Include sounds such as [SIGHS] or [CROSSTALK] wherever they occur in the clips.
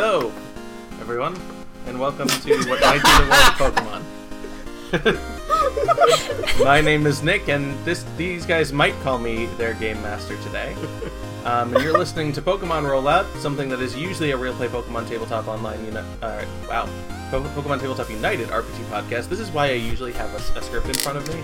Hello, everyone, and welcome to what might be the world of Pokemon. [LAUGHS] My name is Nick, and this these guys might call me their game master today. Um, and you're listening to Pokemon Rollout, something that is usually a real play Pokemon Tabletop Online. Uni- uh, wow, Pokemon Tabletop United RPG podcast. This is why I usually have a, a script in front of me.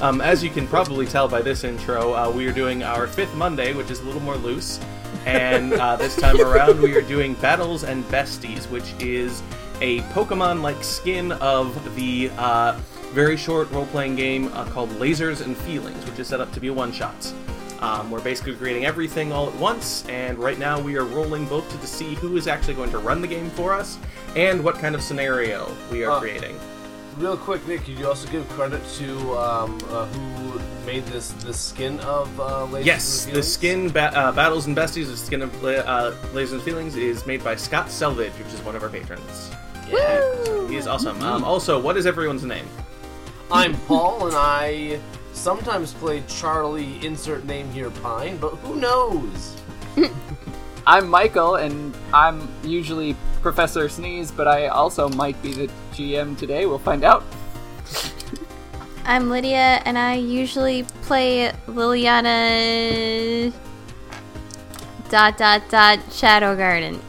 Um, as you can probably tell by this intro, uh, we are doing our fifth Monday, which is a little more loose. And uh, this time around, we are doing Battles and Besties, which is a Pokemon like skin of the uh, very short role playing game uh, called Lasers and Feelings, which is set up to be one shot. Um, we're basically creating everything all at once, and right now we are rolling both to see who is actually going to run the game for us and what kind of scenario we are creating. Real quick, Nick, could you also give credit to um, uh, who made this the skin of uh, Lasers Yes, and the skin ba- uh, Battles and Besties, the skin of uh, Lasers and Feelings, is made by Scott Selvage, which is one of our patrons. Yeah. He is awesome. Um, also, what is everyone's name? I'm Paul, and I sometimes play Charlie. Insert name here, Pine, but who knows? [LAUGHS] I'm Michael, and I'm usually Professor Sneeze, but I also might be the GM today. We'll find out. I'm Lydia, and I usually play Liliana. Dot dot dot Shadow Garden. [LAUGHS]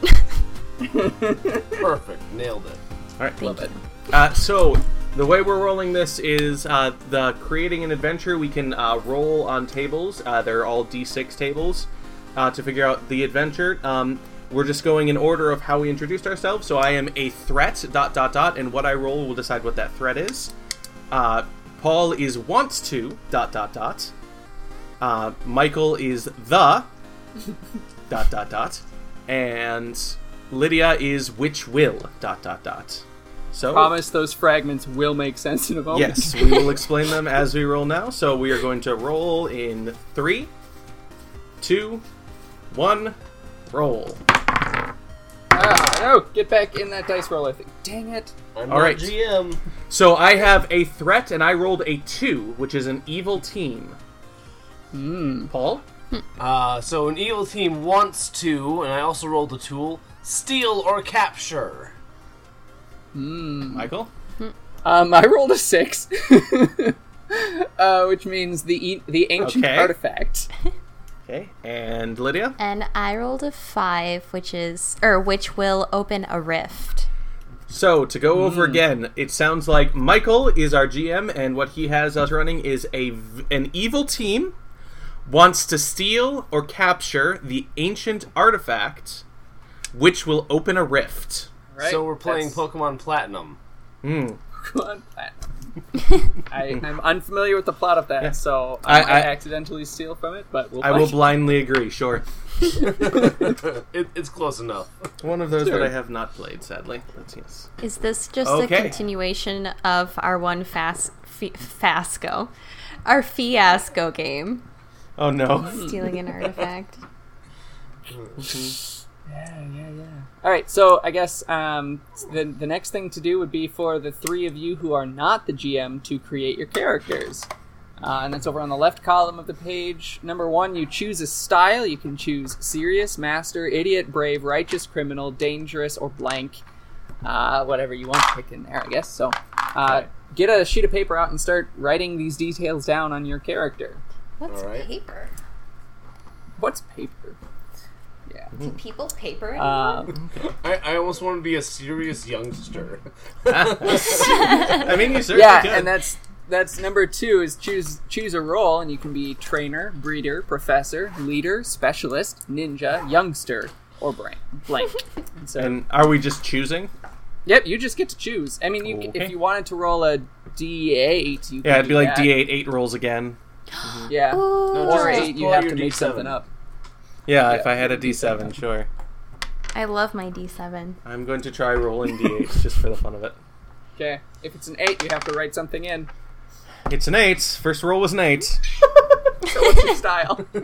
Perfect, nailed it. All right, Thank you. Uh, so the way we're rolling this is uh, the creating an adventure. We can uh, roll on tables. Uh, they're all D6 tables uh, to figure out the adventure. Um, we're just going in order of how we introduced ourselves. So I am a threat. Dot dot dot, and what I roll will decide what that threat is. Uh, Paul is wants to. Dot dot dot. Uh, Michael is the. [LAUGHS] dot dot dot, and Lydia is which will. Dot dot dot. So Promise those fragments will make sense in a moment. Yes, we will [LAUGHS] explain them as we roll now. So we are going to roll in three, two, one, roll. Ah, no, get back in that dice roll. I think. Dang it. I'm All not right. GM. So I have a threat, and I rolled a two, which is an evil team. Hmm. Paul, Uh, so an evil team wants to, and I also rolled a tool, steal or capture. Michael, Um, I rolled a six, [LAUGHS] uh, which means the e- the ancient Okay. artifact. [LAUGHS] okay, and Lydia. and I rolled a five, which is or which will open a rift. So to go over again, it sounds like Michael is our GM, and what he has us running is a an evil team wants to steal or capture the ancient artifact, which will open a rift. Right. So we're playing That's- Pokemon Platinum. Hmm. Pokemon Platinum. [LAUGHS] I, I'm unfamiliar with the plot of that, Yeah. so I, I- I- accidentally steal from it. But we'll I will find- blindly agree. Sure, [LAUGHS] it, it's close enough. one of those Sure. that I have not played, sadly. That's yes. Is this just Okay. a continuation of our one fast fi- Fasco, our fiasco game, Oh no. stealing an artifact? [LAUGHS] Yeah, yeah, yeah. All right, so I guess um, the the next thing to do would be for the three of you who are not the GM to create your characters, uh, and that's over on the left column of the page. Number one, you choose a style. You can choose serious, master, idiot, brave, righteous, criminal, dangerous, or blank. Uh, whatever you want to pick in there, I guess. So, uh, get a sheet of paper out and start writing these details down on your character. What's All right. paper? What's paper? Yeah. Do people paper Um, I, I almost want to be a serious youngster. [LAUGHS] I mean, you certainly yeah, could. and that's that's number two is choose choose a role, and you can be trainer, breeder, professor, leader, specialist, ninja, youngster, or blank. blank. [LAUGHS] And so, And are we just choosing? yep, you just get to choose. I mean, you, Okay. if you wanted to roll a d8, you Yeah, could it'd be do like that. D8, eight rolls again. Yeah, Ooh. No, or eight, you have to make D7. something up. Yeah, if I had a D7, sure. I love my D7. I'm going to try rolling D8s just for the fun of it. Okay, if it's an eight, you have to write something in. It's an 8. First roll was an 8. [LAUGHS] So what's your style? [LAUGHS]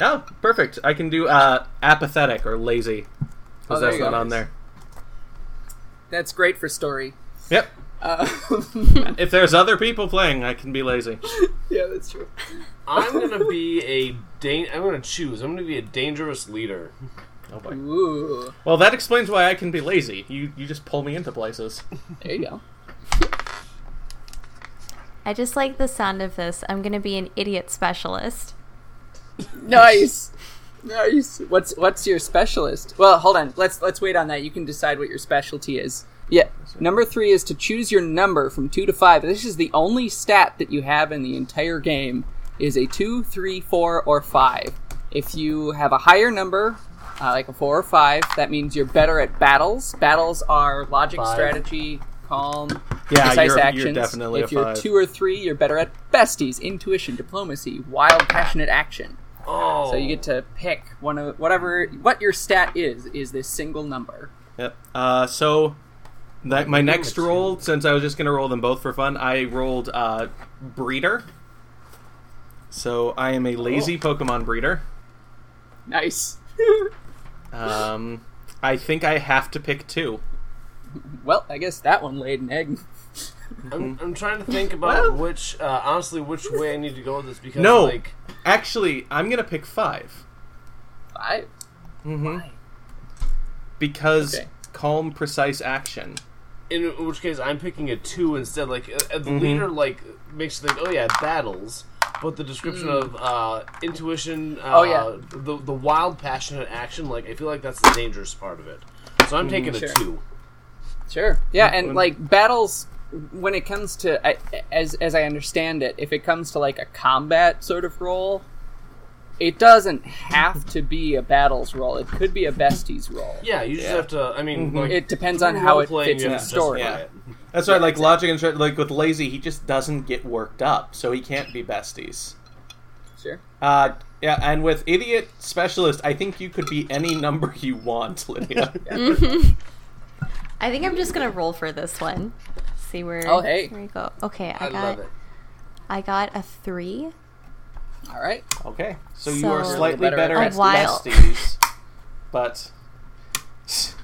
Oh, perfect. I can do uh, apathetic or lazy. Oh, Because there that's not go. on there. That's great for story. Yep. Uh, [LAUGHS] If there's other people playing, I can be lazy. yeah, that's true. I'm gonna [LAUGHS] be a dan- I'm gonna choose. I'm gonna be a dangerous leader. Oh boy. Ooh, Well, that explains why I can be lazy. You you just pull me into places. there you go. I just like the sound of this. I'm gonna be an idiot specialist. Nice. Nice. What's what's your specialist? Well, hold on. Let's let's wait on that. You can decide what your specialty is. Yeah. Number three is to choose your number from two to five. This is the only stat that you have in the entire game. Is a two, three, four, or five. If you have a higher number, uh, like a four or five, that means you're better at battles. Battles are logic, Five. strategy, calm, Yeah, precise you're- you're actions. definitely a if you're five. two or three, you're better at besties, intuition, diplomacy, wild, passionate action. Oh, So you get to pick one of whatever what your stat is is this single number. Yep. Uh, so that my next roll, since I was just gonna roll them both for fun, I rolled uh, breeder. So I am a lazy Pokemon breeder. Nice. [LAUGHS] Um, I think I have to pick two. well, I guess that one laid an egg. [LAUGHS] I'm, I'm trying to think about Well- which, uh, honestly, which way I need to go with this because, No. like, Actually, I'm gonna pick five. Five. Mm-hmm. Because Okay. calm, precise action. in which case I'm picking a two instead. Like, uh, the Mhm. leader like makes you think, oh yeah, battles. But the description of uh, intuition, uh, Oh, yeah. the the wild, passionate action, like I feel like that's the dangerous part of it. So I'm taking a Sure. two. Sure. Yeah, and like battles when it comes to I- as as I understand it, if it comes to like a combat sort of role, it doesn't have to be a battles role. It could be a besties role. Yeah, you just Yeah. have to. I mean, like, It depends on how it role-playing, fits you in have the to story. justify Yeah. it. That's right. Like logic and strat- like with lazy, he just doesn't get worked up, so he can't be besties. Sure. Uh, yeah, and with idiot specialist, I think you could be any number you want, Lydia. [LAUGHS] [LAUGHS] I think I'm just gonna roll for this one. See where Oh, hey. where we go. Okay, I, I got love it. I got a three. All right. Okay, so, you are So- slightly Better better, at at A while. besties, but [LAUGHS]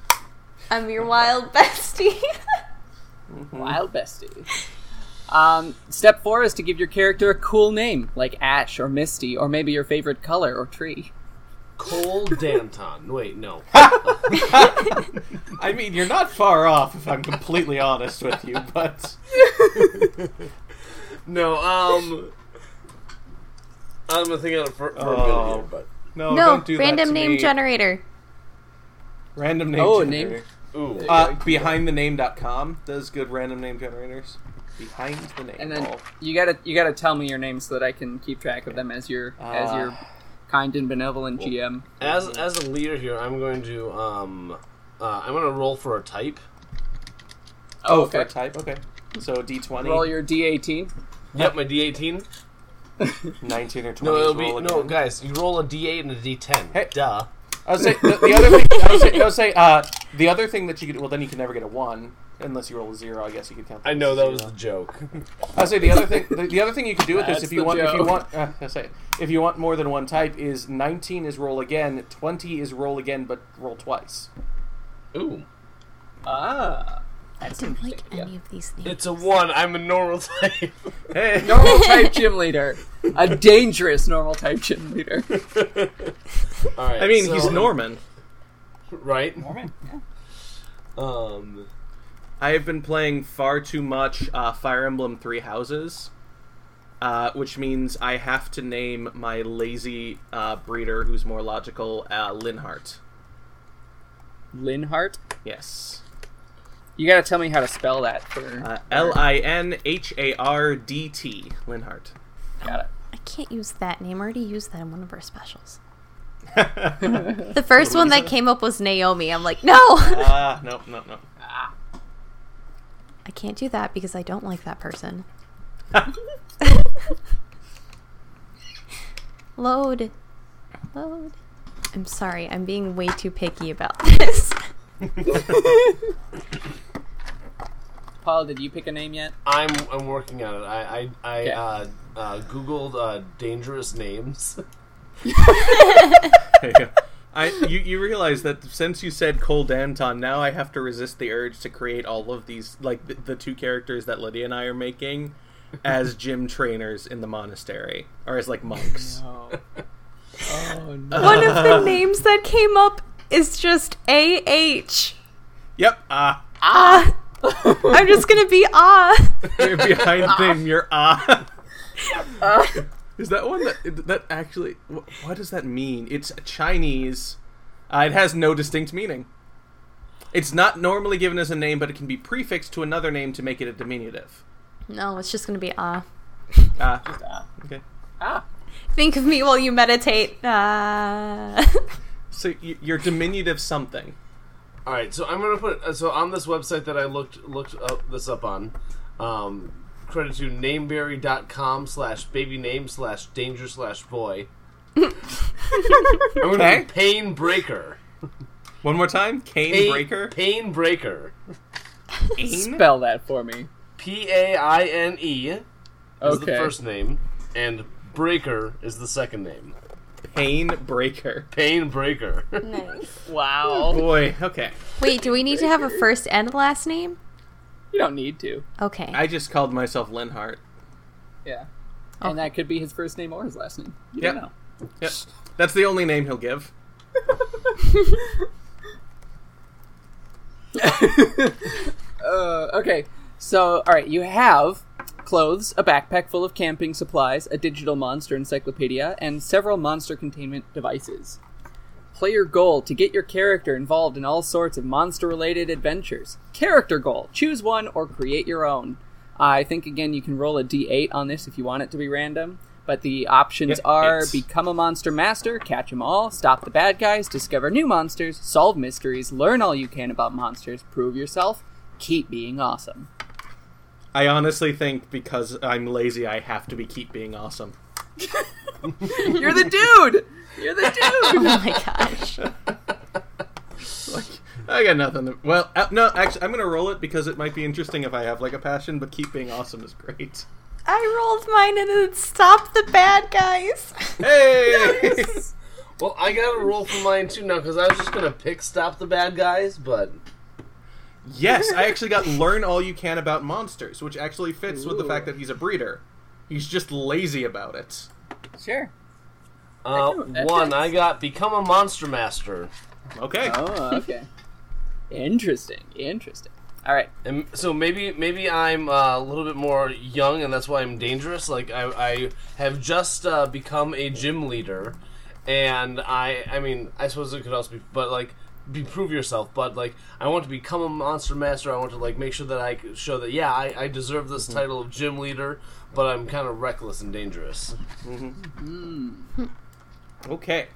I'm your wild bestie. Wild bestie. Um, step four is to give your character a cool name, like Ash or Misty, or maybe your favorite color or tree. Cole Danton. Wait, no. [LAUGHS] I mean you're not far off if I'm completely honest with you. But [LAUGHS] No, um. I'm gonna think of it for, for a minute Oh. here, but. no, no, don't do that random to name me. generator. Random name. Oh, generator. Ooh. Uh, behindthename.com does good random name generators. Behind the name. And then Oh. you gotta you gotta tell me your name so that I can keep track of them as your as Uh, your kind and benevolent GM. As as a leader here, I'm going to um, uh, I'm going to roll for a type. Oh, okay. for a type. Okay. So D20, Roll your D18. Yep, my D18. [LAUGHS] 19 or 20. No, it'll roll be no, guys. You roll a D8 and a D10. Hey. Duh. I would say the, the other thing. I would say, I would say uh, the other thing that you could. Well, then you can never get a one unless you roll a zero. I guess you could count. I know that was zero. the joke. [LAUGHS] I would say the other thing. The, the other thing you could do with this, if you the want, if you want, uh, I say, if you want more than one type, is 19 is roll again, 20 is roll again, but roll twice. Ooh, Ah. I don't like interesting, yeah. any of these names. it's a one. I'm a normal type. [LAUGHS] Hey, [LAUGHS] Normal type gym leader. A dangerous normal type gym leader. [LAUGHS] All right. I mean, so- he's Norman. right? Norman. Yeah. Um, I have been playing far too much uh, Fire Emblem Three Houses, uh, which means I have to name my lazy uh, breeder, who's more logical, uh, Linhardt. Linhardt. Yes, You gotta tell me how to spell that for uh, L I N H A R D T, Linhardt. Got it. I can't use that name. I already used that in one of our specials. [LAUGHS] The first one that came up was Naomi. I'm like, no, Ah, no, no, no. I can't do that because I don't like that person. [LAUGHS] Load, load. I'm sorry. I'm being way too picky about [LAUGHS] this. [LAUGHS] Paul, did you pick a name yet? I'm I'm working on it. I I, I Okay. uh, uh, googled uh, dangerous names. You. [LAUGHS] [LAUGHS] I you, you realize that since you said Cole Danton, now I have to resist the urge to create all of these like the, the two characters that Lydia and I are making as gym trainers in the monastery or as like monks. Oh. Oh no. One of the names that came up is just A H. Yep. Ah. Ah. [LAUGHS] I'm just gonna be ah. You're behind the name. You're ah. ah. Is that one that that actually? wh- What does that mean? It's Chinese. Uh, it has no distinct meaning. It's not normally given as a name, but it can be prefixed to another name to make it a diminutive. No, it's just gonna be ah. Ah. Ah. Okay. Ah. Think of me while you meditate. Ah. [LAUGHS] So y- you're diminutive something. All right, so I'm gonna put so on this website that I looked looked up this up on. Um, credit to nameberry.com slash baby name slash danger slash boy. I'm gonna Okay. do Paine breaker. One more time. Cane Paine breaker. Paine breaker. Pain. Spell that for me. P A I N E is the first name, and breaker is the second name. Paine breaker. Paine breaker. nice. [LAUGHS] Wow. Boy. Okay. Wait, do we need to have a first and last name? You don't need to. Okay. I just called myself Linhardt. Yeah. Okay. And that could be his first name or his last name. You Yep. don't know. Yep. That's the only name he'll give. [LAUGHS] Uh, okay, so all right, you have clothes, a backpack full of camping supplies, a digital monster encyclopedia, and several monster containment devices. Player goal to get your character involved in all sorts of monster related adventures. Character goal choose one or create your own. I think again you can roll a d8 on this if you want it to be random, but the options are it's- become a monster master, catch 'em all, stop the bad guys, discover new monsters, solve mysteries, learn all you can about monsters, prove yourself, keep being awesome. I honestly think because I'm lazy, I have to be keep being awesome. [LAUGHS] You're the dude. You're the dude. [LAUGHS] oh my gosh. Like, I got nothing. To, well, uh, no, actually, I'm gonna roll it because it might be interesting if I have like a passion. But keep being awesome is great. I rolled mine and it stopped the bad guys. Hey! [LAUGHS] well, I got to roll for mine too now because I was just gonna pick stop the bad guys, but yes, I actually got [LAUGHS] learn all you can about monsters, which actually fits with the fact that he's a breeder. He's just lazy about it. Sure. uh, That- that one. I got become a monster master. Okay. Oh, okay. Interesting. Interesting. All right. And so maybe maybe I'm uh, a little bit more young, and that's why I'm dangerous. Like I, I have just uh, become a gym leader, and I I mean I suppose it could also be, but like be prove yourself. But like I want to become a monster master. I want to like make sure that I show that yeah I, I deserve this title of gym leader, but I'm kind of reckless and dangerous. Okay.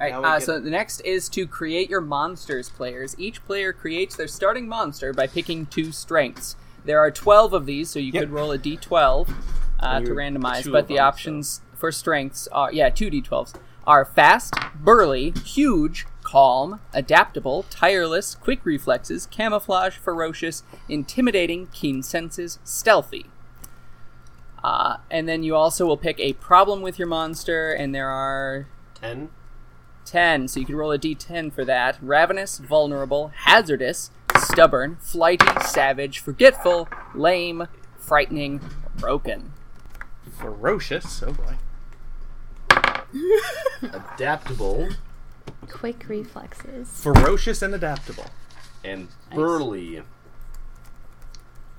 All right. Uh, so the next is to create your monsters. Players. Each player creates their starting monster by picking two strengths. There are twelve of these, so you Yep. could roll a d12 uh, to randomize. But the them, so- options for strengths are yeah two d12s are fast, burly, huge, calm, adaptable, tireless, quick reflexes, camouflage, ferocious, intimidating, keen senses, stealthy. Uh, and then you also will pick a problem with your monster, and there are Ten. 10, so you can roll a d10 for that. Ravenous, vulnerable, hazardous, stubborn, flighty, savage, forgetful, lame, frightening, broken. Ferocious. Oh boy. adaptable, Quick reflexes. Ferocious and adaptable. and burly.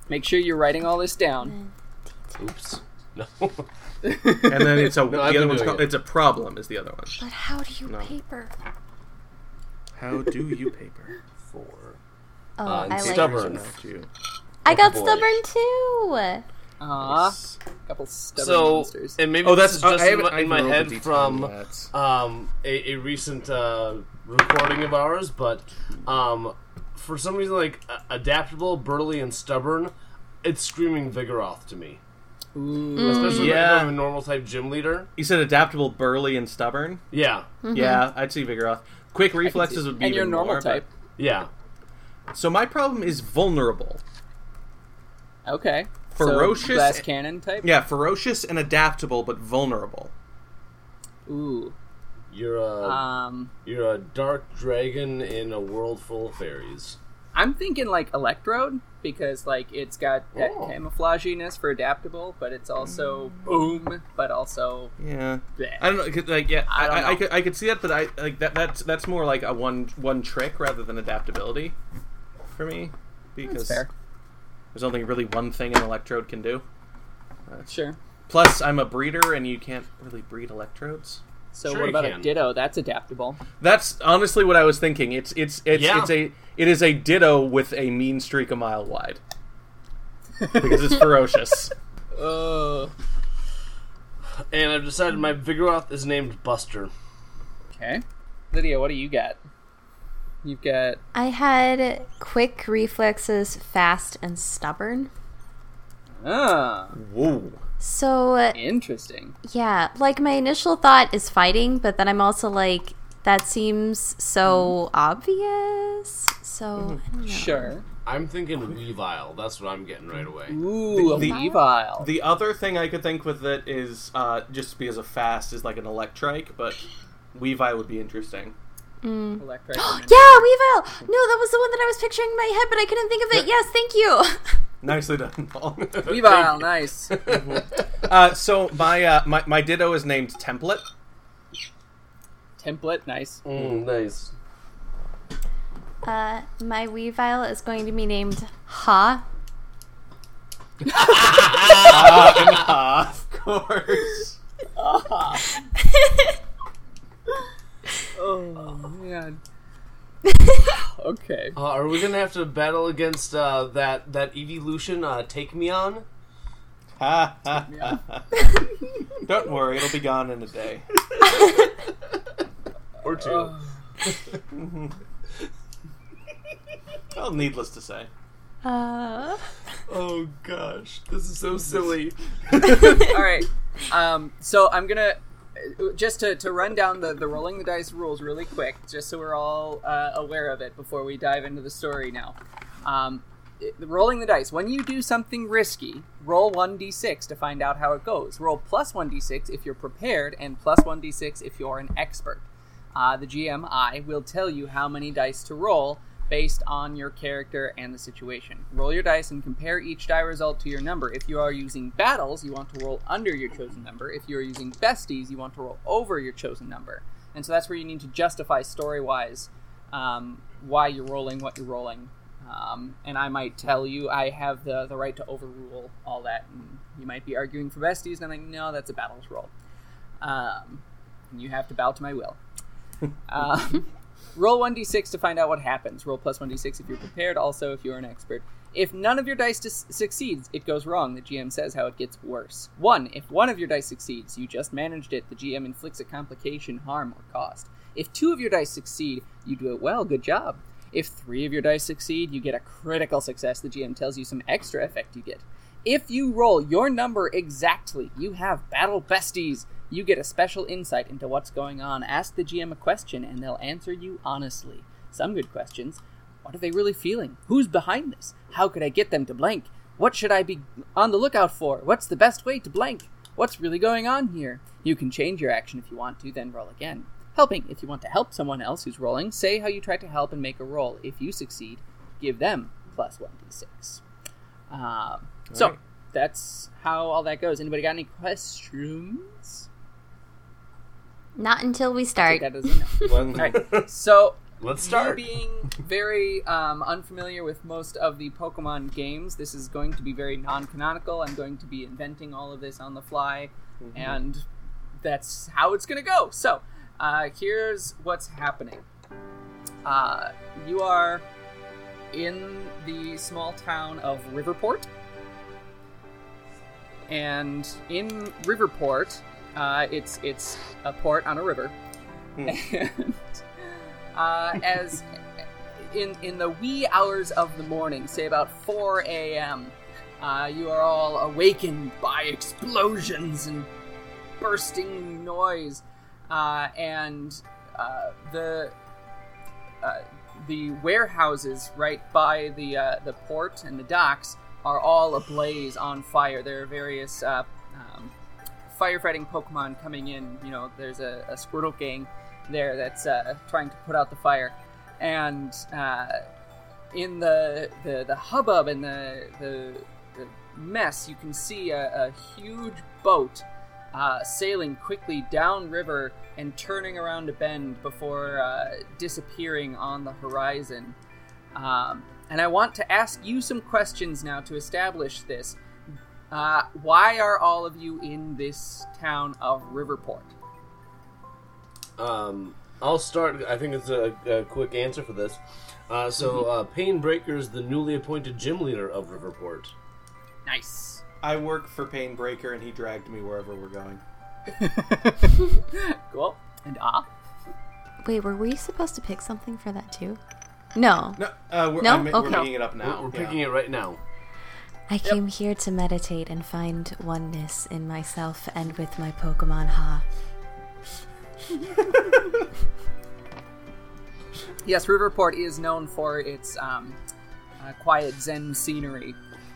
Make sure you're writing all this down. Oops. No. And then it's a [LAUGHS] No, the other one's called, it. it's a problem is the other one. But how do you No. paper? How do you paper? For Oh, Uh, I like stubborn. Not you. I got boy. stubborn too. Aw, Yes. couple stubborn So, monsters. and maybe Oh, that's is I just in haven't- my, in my head from um, a, a recent uh, recording of ours, but um, for some reason, like a- adaptable, burly, and stubborn, it's screaming Vigoroth to me. Ooh. Especially Yeah. if I'm a normal type gym leader. You said adaptable, burly, and stubborn. Yeah, Yeah, I'd see Vigoroth. Quick reflexes would be and you're even normal more, but- yeah. So my problem is vulnerable. Okay. Ferocious So glass cannon type? Yeah, ferocious and adaptable, but vulnerable. Ooh. You're a Um, you're a dark dragon in a world full of fairies. I'm I'm thinking like Electrode because like it's got that Oh. camouflaginess for adaptable, but it's also boom, but also Yeah. bleh. I don't know. 'cause, Like, yeah, I I, I, I, know. could, I could see that, but I like that. That's that's more like a one one trick rather than adaptability for me because That's fair. There's only really one thing an electrode can do. Uh, sure. Plus, I'm a breeder, and you can't really breed electrodes. So Sure what you about a. Ditto? That's adaptable. That's honestly what I was thinking. It's it's it's Yeah. it's a it is a ditto with a mean streak a mile wide because it's [LAUGHS] ferocious. Oh. And I've decided my Vigoroth is named Buster. Okay. Lydia, what do you got? You've got I had quick reflexes, fast and stubborn. ah Whoa. So interesting. yeah, like my initial thought is fighting, but then I'm also like that seems so obvious. So I don't know. Sure. I'm thinking Weavile. That's what I'm getting right away. Ooh, The- a Weavile. The other thing I could think with it is uh, just because of fast is like an electrike, but Weavile would be interesting. Electric. [GASPS] Yeah, Weavile. No, that was the one that I was picturing in my head, but I couldn't think of it. Yes, thank you. [LAUGHS] Nicely done, Paul. Weavile, [LAUGHS] nice. [LAUGHS] uh, so my, uh, my my Ditto is named Template. Template, nice. Mm, nice. Uh, my Weavile is going to be named Ha. Ah, of course. Oh man. [LAUGHS] okay. Uh, are we gonna have to battle against uh, that that evolution? Uh, Take me on. Ha, ha, ha, ha. Don't worry, it'll be gone in a day. [LAUGHS] Or two. Well, needless to say. Uh, oh gosh, this is so silly. [LAUGHS] All right. Um, so I'm gonna just to, to run down the, the rolling the dice rules really quick, just so we're all uh, aware of it before we dive into the story now. Um, rolling the dice. When you do something risky, roll 1d6 to find out how it goes. Roll plus 1d6 if you're prepared, and plus 1d6 if you're an expert. Uh, the GM, I, will tell you how many dice to roll based on your character and the situation. Roll your dice and compare each die result to your number. If you are using battles, you want to roll under your chosen number. If you are using besties, you want to roll over your chosen number. And so that's where you need to justify story wise um, why you're rolling what you're rolling. Um, and I might tell you I have the, the right to overrule all that. And you might be arguing for besties, and I'm like, no, that's a battles roll. Um, and you have to bow to my will. [LAUGHS] Roll 1d6 to find out what happens. Roll plus 1d6 if you're prepared, also if you're an expert. If none of your dice dis- succeeds, it goes wrong. The GM says how it gets worse. 1. If one of your dice succeeds, you just managed it. The GM inflicts a complication, harm, or cost. If two of your dice succeed, you do it well. Good job. If three of your dice succeed, you get a critical success. The GM tells you some extra effect you get. If you roll your number exactly, you have battle besties. You get a special insight into what's going on. Ask the GM a question and they'll answer you honestly. Some good questions. What are they really feeling? Who's behind this? How could I get them to blank? What should I be on the lookout for? What's the best way to blank? What's really going on here? You can change your action if you want to, then roll again. Helping. If you want to help someone else who's rolling, say how you tried to help and make a roll. If you succeed, give them plus 1d6. Um, so, Alright. that's how all that goes. Anybody got any questions? Not until we start. that as. Well, Alright, so Let's you start. being very um, unfamiliar with most of the Pokemon games, this is going to be very non-canonical. I'm going to be inventing all of this on the fly, and that's how it's going to go. So, uh, here's what's happening. Uh, you are in the small town of Riverport, and in Riverport, uh, it's it's a port on a river, [LAUGHS] and uh, as in in the wee hours of the morning, say about 4 a.m., uh, you are all awakened by explosions and bursting noise, uh, and uh, the uh, the warehouses right by the uh, the port and the docks are all ablaze on fire. There are various uh, firefighting Pokemon coming in. You know, there's a, a Squirtle gang there that's uh, trying to put out the fire, and uh, in the, the the hubbub and the the, the mess, you can see a, a huge boat uh, sailing quickly downriver and turning around a bend before uh, disappearing on the horizon. Um, and I want to ask you some questions now to establish this. Uh, why are all of you in this town of Riverport? Um, I'll start. I think it's a, a quick answer for this. Uh, so, uh, Paine Breaker is the newly appointed gym leader of Riverport. Nice. I work for Paine Breaker, and he dragged me wherever we're going. [LAUGHS] Cool. And ah, Wait, were we supposed to pick something for that too? No. No, uh, we're, No? I'm- we're Okay. making it up We're, now. we're yeah. picking it right now. I came here to meditate and find oneness in myself and with my Pokemon Ha. [LAUGHS] yes, Riverport is known for its um, uh, quiet Zen scenery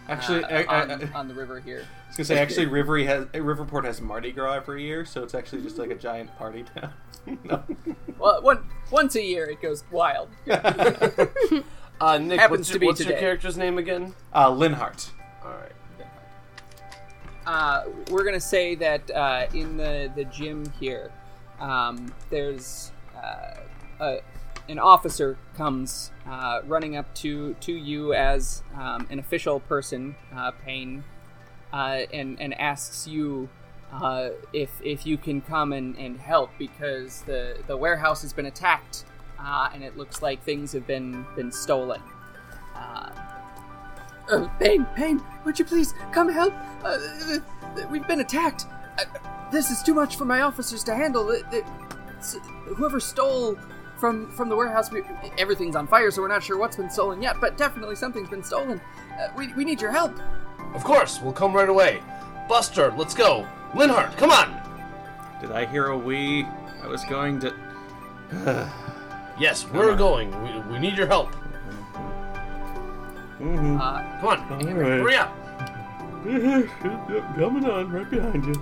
Actually, uh, I, I, on, I was on the river here. gonna say actually, Rivery has Riverport has Mardi Gras every year, so it's actually just like a giant party town. [LAUGHS] no. Well, one, once a year it goes wild. [LAUGHS] Uh, Nick, Happens what's, to your, be what's your today. character's name again? Uh, Linhardt. All right. uh, we're gonna say that uh, in the the gym here, um, there's uh, a, an officer comes uh, running up to to you as um, an official person, uh, Paine, uh, and and asks you. Uh, if if you can come and, and help because the, the warehouse has been attacked uh, and it looks like things have been been stolen. Uh, uh, Paine, Paine, would you please come help? Uh, uh, we've been attacked. Uh, this is too much for my officers to handle. Uh, uh, s- whoever stole from from the warehouse, we, everything's on fire, so we're not sure what's been stolen yet. But definitely something's been stolen. Uh, we we need your help. Of course, we'll come right away. Buster, let's go. Linhardt, come on. Did I hear a wee? I was going to. Yes, we're going. We, we need your help. Mhm. Uh, Come on, All right. hurry up. Coming on, right behind you.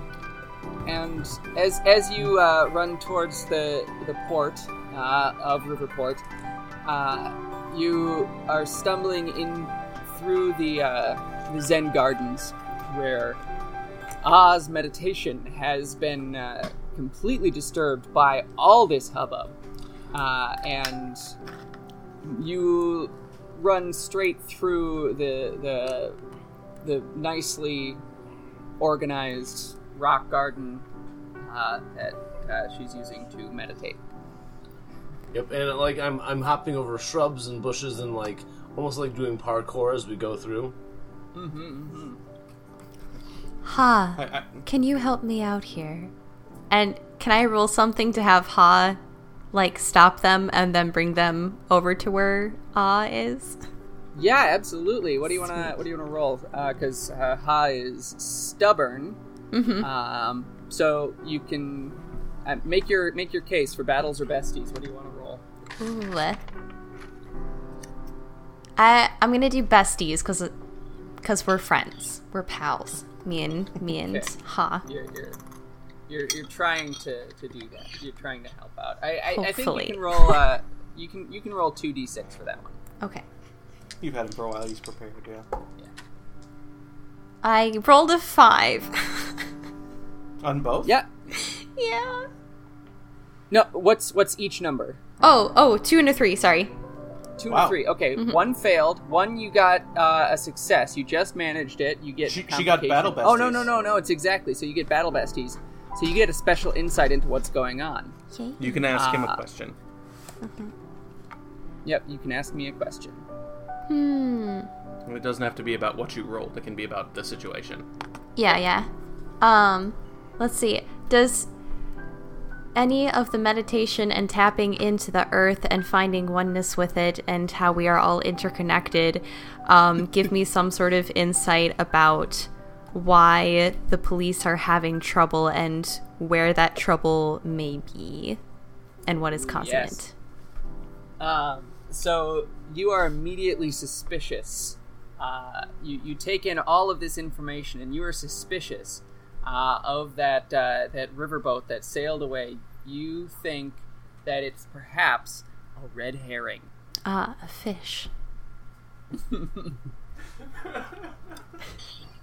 and as as you uh, run towards the the port uh, of Riverport, uh, you are stumbling in through the uh, the Zen gardens, where Ah's meditation has been uh, completely disturbed by all this hubbub, uh, and you run straight through the the the nicely organized rock garden uh, that uh, she's using to meditate. Yep, and like I'm I'm hopping over shrubs and bushes and like almost like doing parkour as we go through. hmm Ha, I, I, can you help me out here? And can I roll something to have Ha, like, stop them and then bring them over to where Ah is? Yeah, absolutely. What do you wanna What do you wanna roll? Because uh, Ha is stubborn, Mm-hmm. um, so you can uh, make your make your case for battles or besties. What do you want to roll? Ooh. I I'm gonna do besties because because we're friends, we're pals. Me and me and Okay. Ha. You're, you're trying to, to do that. You're trying to help out. I I, I think you can roll. Uh, you can you can roll two d six for that one. Okay. you've had him for a while. He's prepared. Yeah. I rolled a five. [LAUGHS] On both. Yeah. yeah. No. What's what's each number? Oh oh two and a three. Sorry. Two Wow. and three. Okay, one failed. One you got uh, a success. You just managed it. You get She- she got complication. battle Oh no no no no! It's exactly so you get battle besties. So you get a special insight into what's going on. Yay. You can ask him a Ah. question. Yep, you can ask me a question. Hmm. It doesn't have to be about what you rolled. It can be about the situation. Yeah, yeah. Um, let's see. Does any of the meditation and tapping into the earth and finding oneness with it and how we are all interconnected um, give me [LAUGHS] some sort of insight about why the police are having trouble and where that trouble may be and what is causing Yes. it? Um, so you are immediately suspicious. Uh, you you take in all of this information, and you are suspicious uh, of that uh, that riverboat that sailed away. You think that it's perhaps a red herring. Ah, a fish. [LAUGHS] [LAUGHS]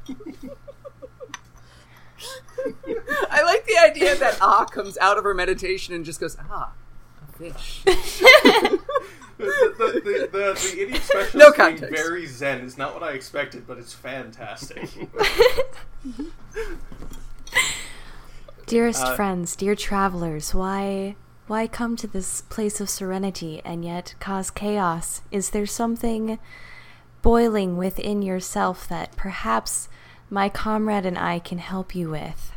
[LAUGHS] [LAUGHS] I like the idea that Ah comes out of her meditation and just goes, Ah, a fish. [LAUGHS] the, the, the, the, the [LAUGHS] idiot specialist No being context. very zen is not what I expected, but it's fantastic. Dearest Uh, friends, dear travelers, why why come to this place of serenity and yet cause chaos? Is there something boiling within yourself that perhaps my comrade and I can help you with?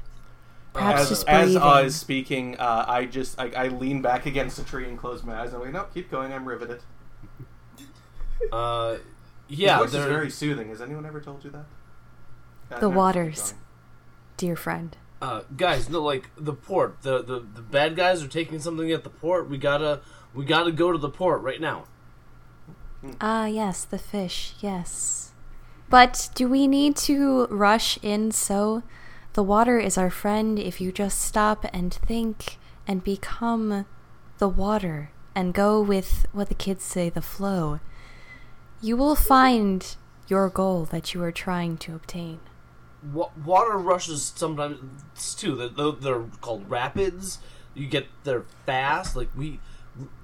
Perhaps as just as breathing. I is speaking, uh, I just I, I lean back against a tree and close my eyes. I'm like, no, keep going. I'm riveted. [LAUGHS] Uh, His yeah, voice is very soothing. Has anyone ever told you that? Uh, The no, waters. Dear friend. uh, guys, no, like the port. The, the the bad guys are taking something at the port. We gotta we gotta go to the port right now. Ah, yes, the fish, yes. But do we need to rush in so? The water is our friend if you just stop and think and become the water and go with what the kids say the flow. You will find your goal that you are trying to obtain. Water rushes sometimes too. They're, called rapids. You get there fast. Like we,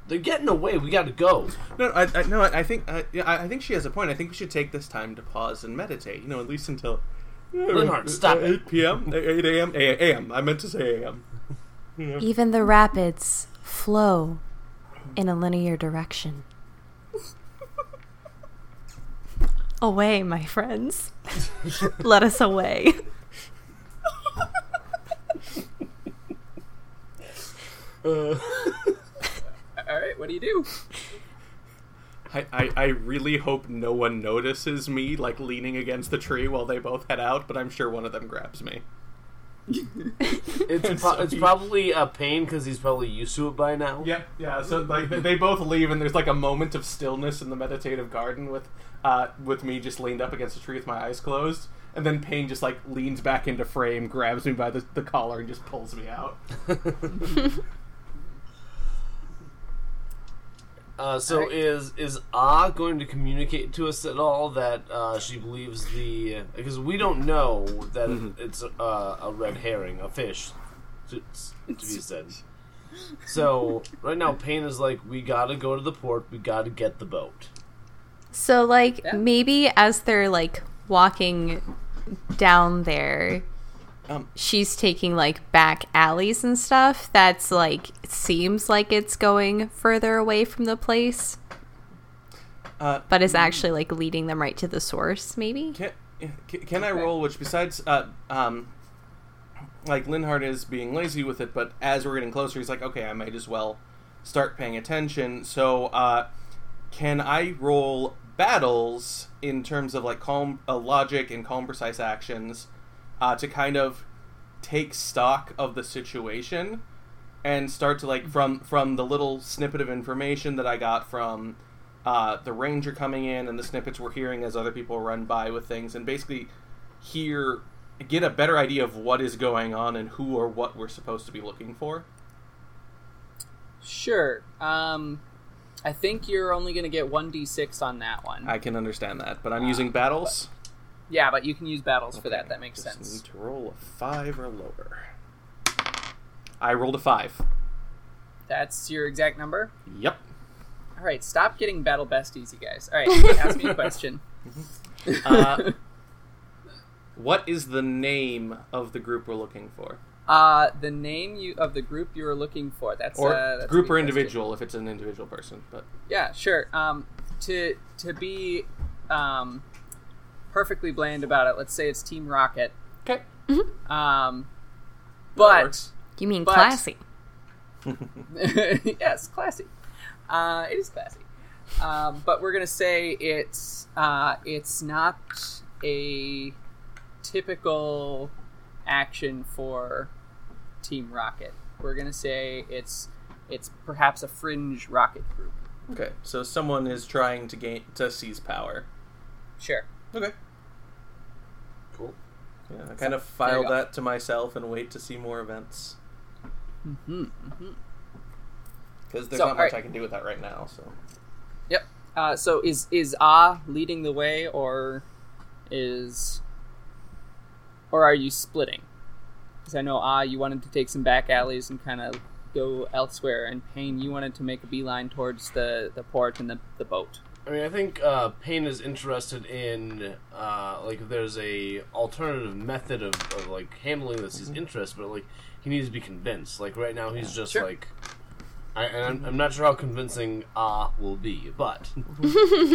they're getting away. We gotta go. No, I, I no, I think I, yeah, I I think she has a point. I think we should take this time to pause and meditate. You know, at least until Linhardt, uh, stop uh, it. Eight p.m. Uh, eight a.m. A- a.m. I meant to say a.m. Even the rapids flow in a linear direction. [LAUGHS] away, my friends. Let us away. [LAUGHS] Uh, [LAUGHS] All right, what do you do? I, I, I really hope no one notices me like leaning against the tree while they both head out, but I'm sure one of them grabs me. it's [LAUGHS] pro- So it's he- probably a pain because he's probably used to it by now. Yeah, yeah. So like they- they both leave, and there's like a moment of stillness in the meditative garden with uh with me just leaned up against a tree with my eyes closed, and then Paine just like leans back into frame, grabs me by the, the collar, and just pulls me out. [LAUGHS] [LAUGHS] Uh, so Alright. is is Ah going to communicate to us at all that uh, she believes the because we don't know that Mhm. it's uh, a red herring, a fish, to, to be said. [LAUGHS] So right now, Paine is like, we gotta go to the port. We gotta get the boat. So, like, Yeah. maybe as they're like walking down there, Um, she's taking like back alleys and stuff. That's like seems like it's going further away from the place, uh, but is actually like leading them right to the source. Maybe. Can, can, can I roll? Which besides, uh, um, like Linhardt is being lazy with it, but as we're getting closer, he's like, okay, I might as well start paying attention. So, uh, can I roll battles in terms of like calm uh, logic and calm, precise actions uh, to kind of take stock of the situation and start to like from from the little snippet of information that I got from uh, the ranger coming in and the snippets we're hearing as other people run by with things and basically hear get a better idea of what is going on and who or what we're supposed to be looking for. Sure. Um, I think you're only going to get one d6 on that one. I can understand that, but I'm Ah, using battles. Yeah, but you can use battles for that. That makes just sense. Need to roll a five or lower. I rolled a five. That's your exact number. Yep. All right, stop getting battle besties, you guys. All right, [LAUGHS] ask me a question. [LAUGHS] Uh, what is the name of the group we're looking for, Uh, the name you of the group you are looking for. That's or uh, that's group good or question. individual if it's an individual person? But Yeah, sure. Um, to to be um, perfectly bland about it, let's say it's Team Rocket. okay, Um, but. You mean But- classy? [LAUGHS] yes, classy. Uh, it is classy. Um, but we're gonna say it's uh, it's not a typical action for Team Rocket. We're gonna say it's it's perhaps a fringe rocket group. Okay, so someone is trying to gain to seize power. Sure. Okay. Cool. Yeah, I kind of There file that to myself and wait to see more events hmm because there's So, not much alright. I can do with that right now. So Yep. Uh, so is is Ah leading the way, or is, or are you splitting? Because I know Ah, you wanted to take some back alleys and kind of go elsewhere, and Paine, you wanted to make a beeline towards the the port and the the boat. I mean, I think uh, Paine is interested in uh, like if there's a alternative method of, of like handling this. He's interested, but like he needs to be convinced. Like right now, he's just Sure. like, I, and I'm, I'm not sure how convincing Ah will be, but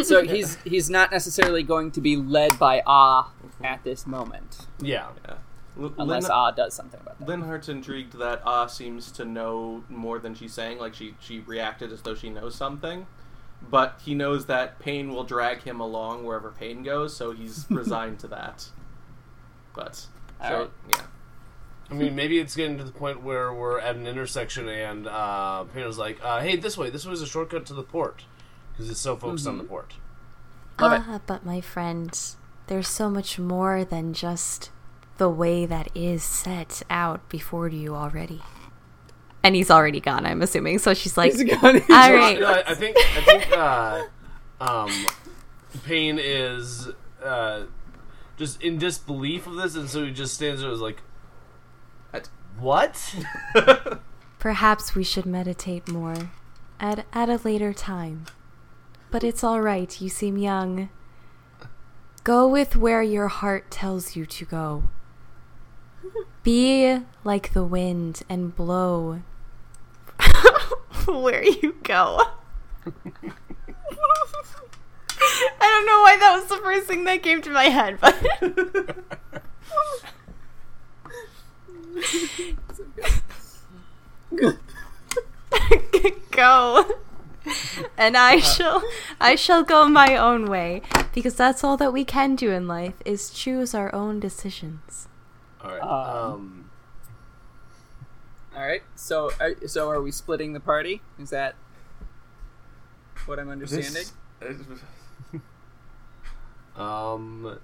so he's he's not necessarily going to be led by Ah at this moment, yeah, Yeah. L- unless Lin- Ah does something about that. Linhardt's intrigued that Ah seems to know more than she's saying. Like she she reacted as though she knows something, but he knows that Paine will drag him along wherever Paine goes, so he's [LAUGHS] resigned to that. But so Alright. yeah, I mean, maybe it's getting to the point where we're at an intersection and uh, Paine is like, uh, "Hey, this way. This way is a shortcut to the port," because it's so focused on the port. Love it. Ah, but my friend, there's so much more than just the way that is set out before you already. And he's already gone, I'm assuming. So she's like, He's gone. all No, right. I, I think I think uh, um, Paine is uh, just in disbelief of this, and so he just stands there, and is like, "What?" [LAUGHS] Perhaps we should meditate more at, at a later time. But it's all right. You seem young. Go with where your heart tells you to go. Be like the wind and blow [LAUGHS] where you go. [LAUGHS] I don't know why that was the first thing that came to my head, but [LAUGHS] go. And I uh. shall I shall go my own way because that's all that we can do in life is choose our own decisions. All right. Um, Um, All right. So, uh, so are we splitting the party? Is that what I'm understanding? This- um,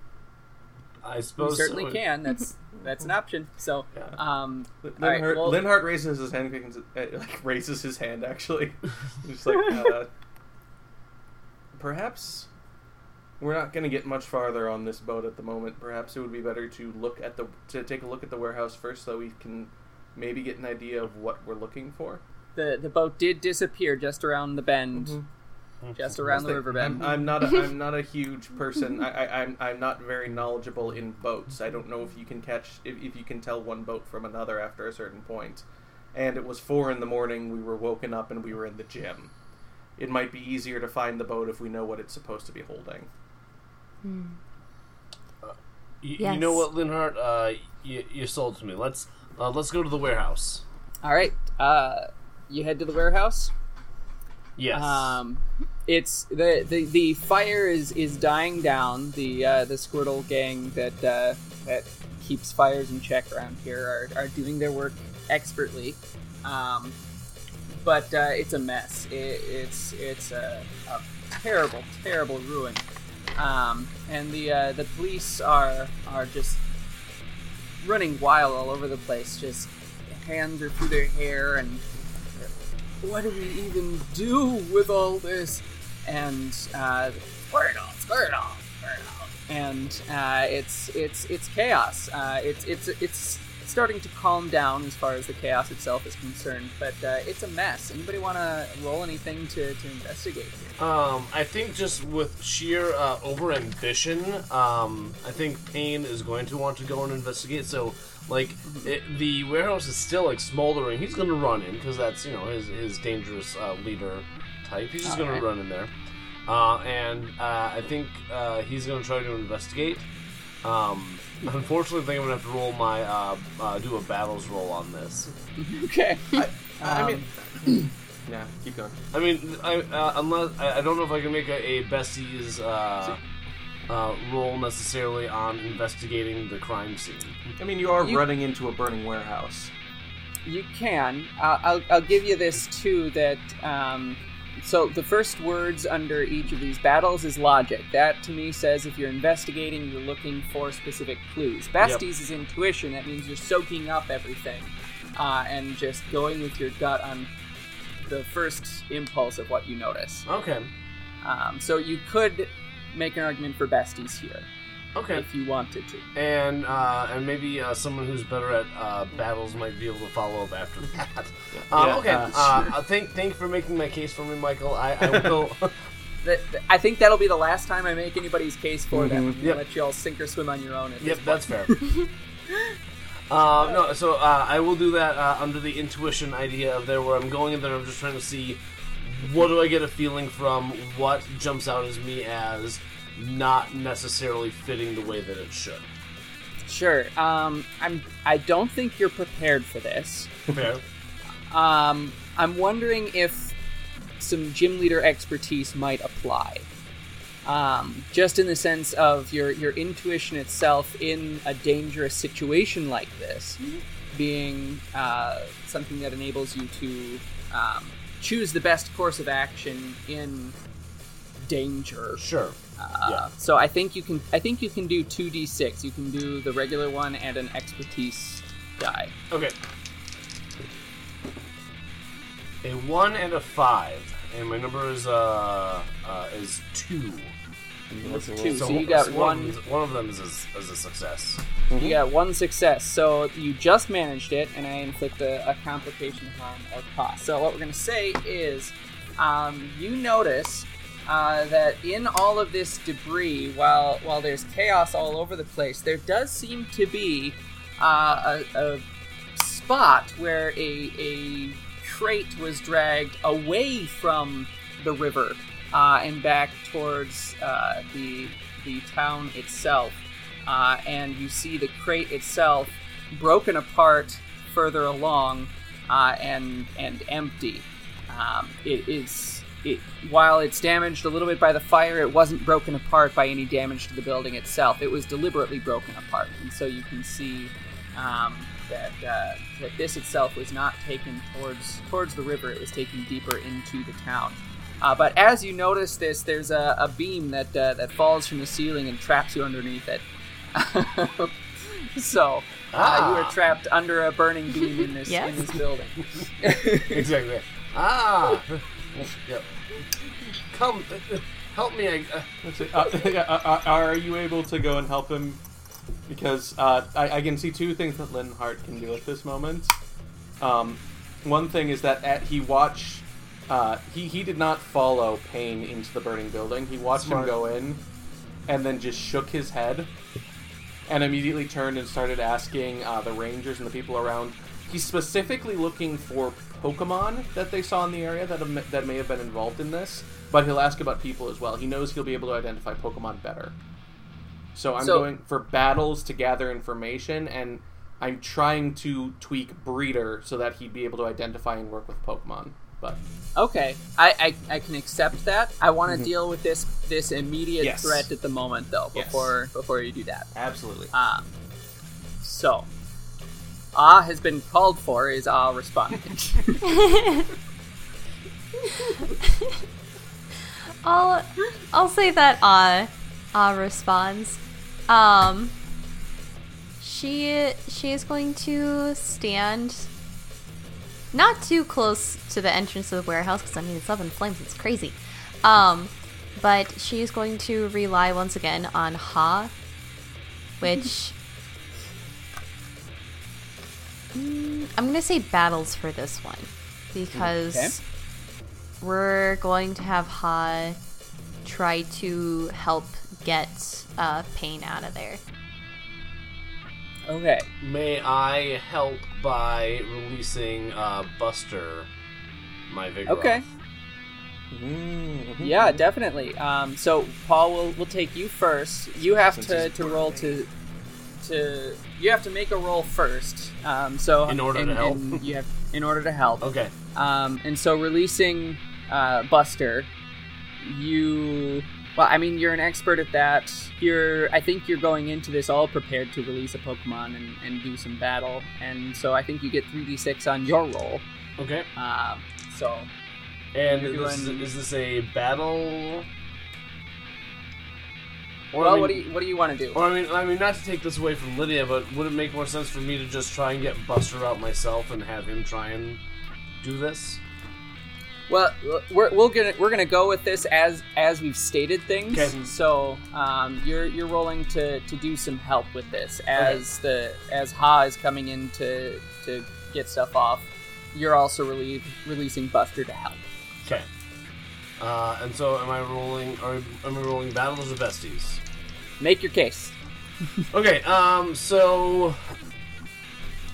I You suppose certainly so. can. That's that's an option. So, Yeah. um, Linhardt, All right, well- Linhardt raises his hand, uh, like raises his hand. Actually, [LAUGHS] just like uh, [LAUGHS] perhaps we're not going to get much farther on this boat at the moment. Perhaps it would be better to look at the to take a look at the warehouse first, so we can maybe get an idea of what we're looking for. the the boat did disappear just around the bend, Mm-hmm. just around the river I'm, bend. I'm not a, I'm [LAUGHS] not a huge person. I, I, I'm I'm not very knowledgeable in boats. I don't know if you can catch if, if you can tell one boat from another after a certain point. And it was four in the morning. We were woken up and we were in the gym. It might be easier to find the boat if we know what it's supposed to be holding. You, Yes. you know what, Linhardt? Uh, you, you sold to me. Let's uh, let's go to the warehouse. All right. Uh, you head to the warehouse. Yes. Um, it's the, the the fire is is dying down. The uh, the Squirtle gang that uh, that keeps fires in check around here are, are doing their work expertly. Um, but uh, it's a mess. It, it's it's a, a terrible terrible ruin. Um, and the uh, the police are are just running wild all over the place. Just hands are through their hair and what do we even do with all this? And uh, Squirtle, Squirtle, Squirtle, and uh, it's it's it's chaos. Uh, it's it's it's starting to calm down as far as the chaos itself is concerned, but uh, it's a mess. Anybody want to roll anything to, to investigate here? Um, I think just with sheer uh, over ambition, um, I think Paine is going to want to go and investigate. So, like, it, the warehouse is still like smoldering. He's going to run in because that's you know his his dangerous uh, leader type. He's just going Alright. to run in there, uh, and uh, I think uh, he's going to try to investigate. Um, unfortunately, I think I'm going to have to roll my uh, uh, do a battles roll on this. [LAUGHS] Okay. I, I Um, mean, [CLEARS THROAT] yeah, keep going. I mean, I, uh, unless I, I don't know if I can make a, a besties uh, uh, role necessarily on investigating the crime scene. I mean, you are You- running into a burning warehouse. You can. Uh, I'll, I'll give you this too. That um, so the first words under each of these battles is logic. That to me says if you're investigating, you're looking for specific clues. Besties is intuition. That means you're soaking up everything uh, and just going with your gut on the first impulse of what you notice. Okay. Um, so you could make an argument for besties here Okay. if you wanted to. And uh, and maybe uh, someone who's better at uh, battles might be able to follow up after that. [LAUGHS] Um, Yeah, okay. uh, Uh, uh, thank thank you for making my case for me, Michael. I, I [LAUGHS] will. I think that'll be the last time I make anybody's case for them. I'm gonna Yep. let you all sink or swim on your own. Yep, that's fair. [LAUGHS] Uh, no, so uh, I will do that uh, under the intuition idea of there, where I'm going in there. I'm just trying to see what do I get a feeling from, what jumps out as me as not necessarily fitting the way that it should. Sure. Um, I'm. I don't think you're prepared for this. Fair. Um, I'm wondering if some gym leader expertise might apply. Um, just in the sense of your your intuition itself in a dangerous situation like this, being uh, something that enables you to um, choose the best course of action in danger. Sure. Uh, Yeah. So I think you can. I think you can do two d six. You can do the regular one and an expertise die. Okay. A one and a five, and my number is uh, uh is two. Two. So you got one. one. Of them is, one of them is a, is a success. You got one success, so you just managed it, and I inflict a, a complication, harm, or cost. So what we're going to say is, um, you notice uh, that in all of this debris, while while there's chaos all over the place, there does seem to be uh, a, a spot where a a crate was dragged away from the river uh, and back towards uh, the the town itself uh, and you see the crate itself broken apart further along and and empty. Um, it is it while it's damaged a little bit by the fire, it wasn't broken apart by any damage to the building itself. It was deliberately broken apart, and so you can see um, that uh, that this itself was not taken towards towards the river. It was taken deeper into the town. Uh, but as you notice this, there's a, a beam that uh, that falls from the ceiling and traps you underneath it. [LAUGHS] so uh, you are Ah. trapped under a burning beam in this [LAUGHS] Yes. in this building. [LAUGHS] exactly. Ah. yep. Come, help me. I, uh. Uh, [LAUGHS] uh, uh, are you able to go and help him? Because uh, I, I can see two things that Linhardt can do at this moment. Um, one thing is that at, he watched. Uh, he, he did not follow Paine into the burning building. He watched Smart. him go in, and then just shook his head, and immediately turned and started asking uh, the rangers and the people around. He's specifically looking for Pokemon that they saw in the area that that may have been involved in this, but he'll ask about people as well. He knows he'll be able to identify Pokemon better. So I'm So- going for battles to gather information, and I'm trying to tweak Breeder so that he'd be able to identify and work with Pokemon. But Okay, I, I, I can accept that. I want to deal with this this immediate Yes. threat at the moment, though. Yes. Before before you do that, absolutely, um, so Ah has been called for. Is Ah responding? [LAUGHS] [LAUGHS] I'll I'll say that uh uh responds. Um she she is going to stand not too close to the entrance of the warehouse because I mean it's up in flames, it's crazy. Um but she is going to rely once again on Ha which [LAUGHS] Mm, I'm gonna say battles for this one because Okay. We're going to have Ha try to help get uh, Paine out of there. okay. may I help by releasing uh, Buster, my Vigoroth? Okay. Mm-hmm. Yeah, definitely. Um, so Paul will will take you first. You have to, to roll to to you have to make a roll first. Um, so In order to help. you have in order to help. Okay. Um, and so releasing uh, Buster, you well, I mean, you're an expert at that. You're, I think you're going into this all prepared to release a Pokemon and, and do some battle, and so I think you get three d six on your roll. Okay. Um, so And this is, is this a battle? Or, well, I mean, what do you what do you want to do? Or I mean, I mean, not to take this away from Lydia, but would it make more sense for me to just try and get Buster out myself and have him try and do this? Well, we're, we're gonna we're gonna go with this as as we've stated things. Okay. So um, you're you're rolling to, to do some help with this as the as Ha is coming in to to get stuff off. You're also relieve, releasing Buster to help. Okay. Uh, and so, am I rolling? Are am I rolling battles of besties? Make your case. Okay. Um. So,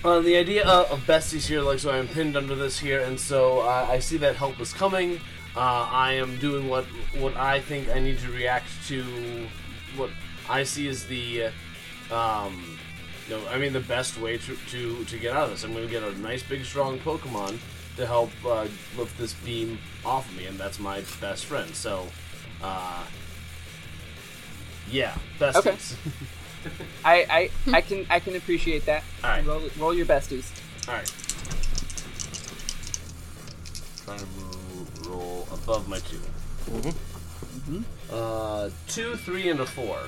uh, the idea of, of besties here, like, so I'm pinned under this here, and so uh, I see that help is coming. Uh, I am doing what what I think I need to react to. What I see as the, uh, um, no, I mean the best way to, to to get out of this. I'm going to get a nice, big, strong Pokemon to help uh, lift this beam off of me, and that's my best friend. So, uh, yeah, besties. Okay. [LAUGHS] I, I I can I can appreciate that. All right. Roll, roll your besties. All right. Trying to move, roll above my 2 Mm-hmm. Uh, two, three, and a four.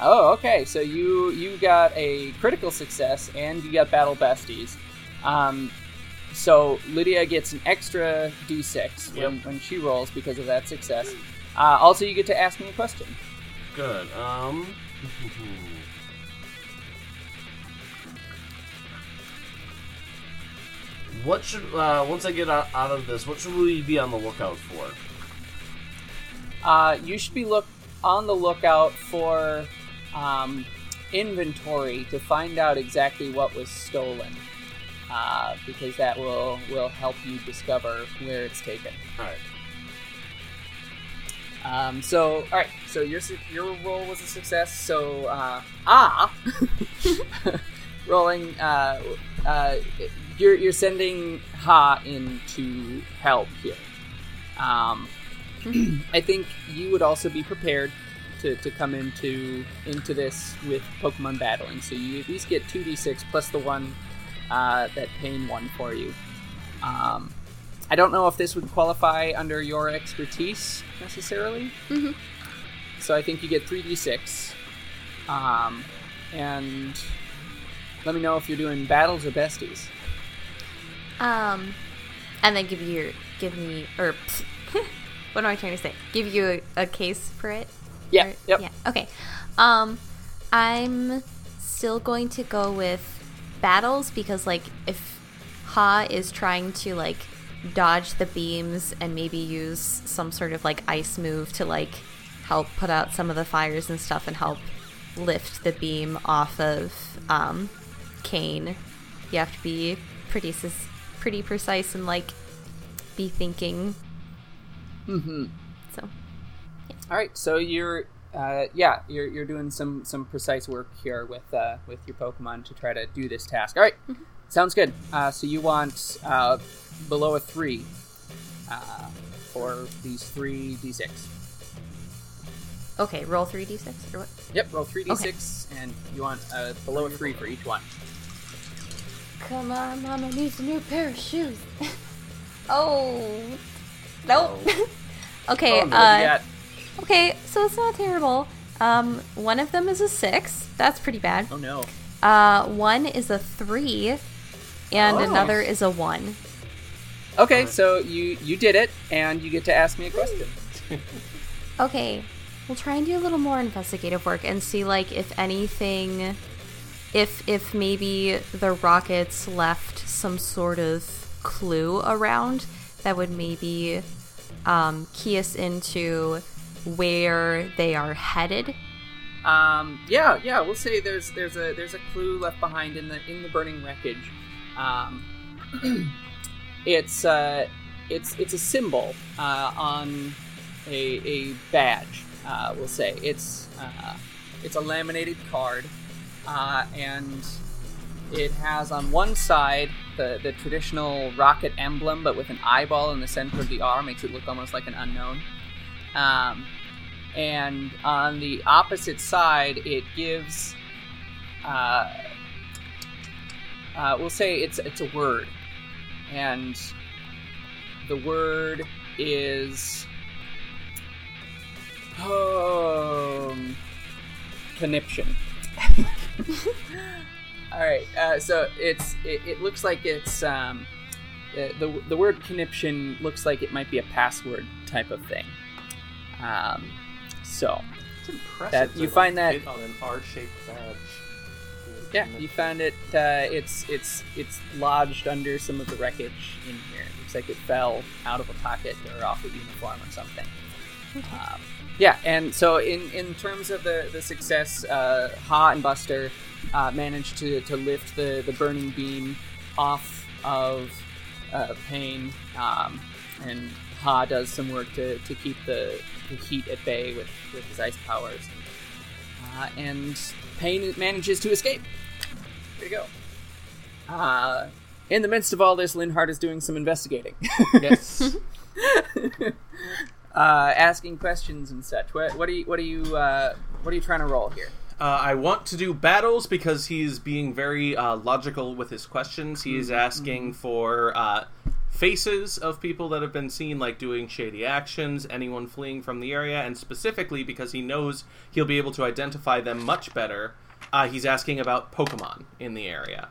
Oh, okay. So you you got a critical success and you got battle besties. Um, so Lydia gets an extra d6 when, Yep. when she rolls because of that success. Uh, also, you get to ask me a question. Good. Um. What should uh, once I get out, out of this? What should we be on the lookout for? Uh, you should be look on the lookout for um, inventory to find out exactly what was stolen, uh, because that will will help you discover where it's taken. All right. Um, so, all right. So your your roll was a success. So, uh, ah, [LAUGHS] rolling. Uh, uh, you're you're sending Ha in to help here. Um, I think you would also be prepared to, to come into into this with Pokemon battling. So you at least get two d six plus the one uh, that Paine won for you. Um, I don't know if this would qualify under your expertise necessarily. Mhm. So I think you get three d six, um, and let me know if you're doing battles or besties. Um, and then give you your, give me, or [LAUGHS] what am I trying to say? Give you a, a case for it. Yeah. Or- Yep. Yeah. Okay. Um, I'm still going to go with battles because, like, if Ha is trying to like dodge the beams and maybe use some sort of like ice move to like help put out some of the fires and stuff and help lift the beam off of um, Kane, you have to be pretty pretty precise and like be thinking. Mm-hmm. So All right, so you're, uh, yeah, you're, you're doing some some precise work here with uh, with your Pokemon to try to do this task. All right, sounds good. Uh, so you want uh, below a three uh, for these three d6. Okay, roll three d six or what? Yep, roll three d6, and you want uh, below a three for each one. Come on, Mama needs a new pair of shoes. [LAUGHS] oh, nope. [LAUGHS] okay, Oh, no, uh, okay, so it's not terrible. Um, one of them is a six. That's pretty bad. oh no. Uh, one is a three, and Oh. another is a one. Okay, so you you did it, and you get to ask me a question. Okay, we'll try and do a little more investigative work and see, like, if anything, if if maybe the rockets left some sort of clue around that would maybe um, key us into where they are headed. Um, yeah, yeah, we'll say there's there's a there's a clue left behind in the in the burning wreckage. Um, [CLEARS THROAT] it's uh, it's it's a symbol uh, on a, a badge. Uh, we'll say it's uh, it's a laminated card, uh, and it has on one side the the traditional rocket emblem, but with an eyeball in the center of the R, makes it look almost like an Unown. Um, and on the opposite side, it gives. Uh, uh, we'll say it's it's a word, and the word is um, conniption. [LAUGHS] All right, uh, so it's it, it looks like it's um, the, the the word conniption looks like it might be a password type of thing. Um, so It's impressive. That- to, you like, find that- on an R-shaped badge. yeah, you found it. Uh, it's it's it's lodged under some of the wreckage in here. It Looks like it fell out of a pocket or off a uniform or something. Um, yeah, and so in in terms of the the success, uh, Ha and Buster uh, managed to to lift the the burning beam off of uh, Paine, um, and Ha does some work to to keep the, the heat at bay with with his ice powers. Uh, and Paine manages to escape. There you go. Uh, in the midst of all this, Linhardt is doing some investigating. Yes. [LAUGHS] uh, asking questions and such. What, what are you? What are you? Uh, what are you trying to roll here? Uh, I want to do battles because he's being very uh, logical with his questions. He is asking for uh, faces of people that have been seen, like doing shady actions, anyone fleeing from the area, and specifically because he knows he'll be able to identify them much better. Uh, he's asking about Pokemon in the area.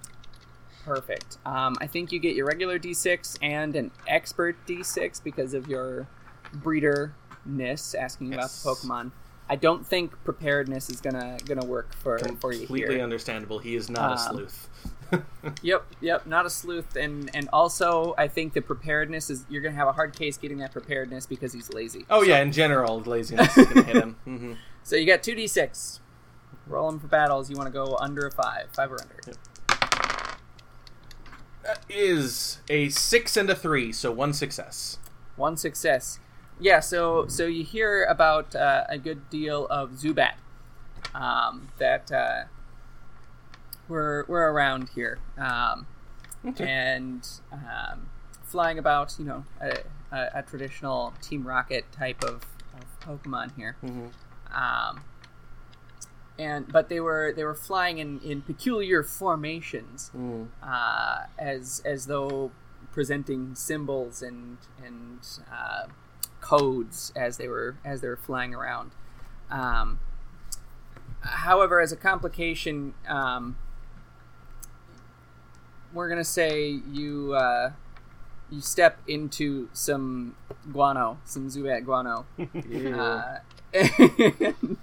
Perfect. Um, I think you get your regular D6 and an expert D6 because of your breederness. Asking about the Pokemon. I don't think preparedness is gonna gonna work for for you here. Completely understandable. He is not a Um, sleuth. [LAUGHS] Yep, yep, not a sleuth, and and also I think the preparedness is you're gonna have a hard case getting that preparedness because he's lazy. oh yeah, in general, laziness is gonna hit him. [LAUGHS] hmm So you got two d six. Roll them for battles. You want to go under a five, five or under. That is a six and a three, so one success. One success. Yeah. So so you hear about uh, a good deal of Zubat um, that uh, we're we're around here, um, and um, flying about. You know, a, a, a traditional Team Rocket type of, of Pokemon here. Mhm. um, and but they were they were flying in, in peculiar formations, Mm. uh, as as though presenting symbols and and uh, codes as they were as they were flying around. Um, however, as a complication, um, we're gonna say you uh, you step into some guano, some Zubat guano. [LAUGHS] Uh, [LAUGHS] and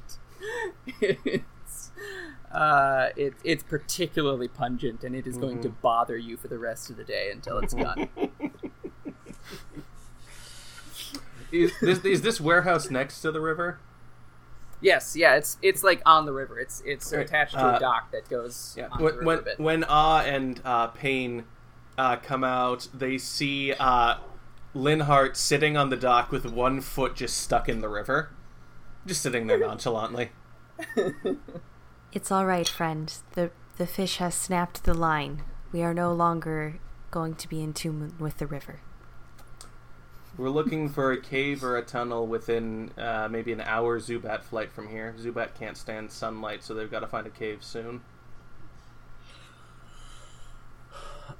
it's uh, it, it's particularly pungent, and it is going to bother you for the rest of the day until it's gone. [LAUGHS] Is this, is this warehouse next to the river? yes, yeah, it's it's like on the river. It's it's Right. attached to Uh, a dock that goes Yeah. on the When river when, a bit. when Ah and uh, Paine uh, come out, they see uh, Linhardt sitting on the dock with one foot just stuck in the river, just sitting there [LAUGHS] nonchalantly. [LAUGHS] It's all right, friend. The the fish has snapped the line. We are no longer going to be in tune with the river. We're looking for a cave or a tunnel within uh, maybe an hour Zubat flight from here. Zubat can't stand sunlight, so they've got to find a cave soon.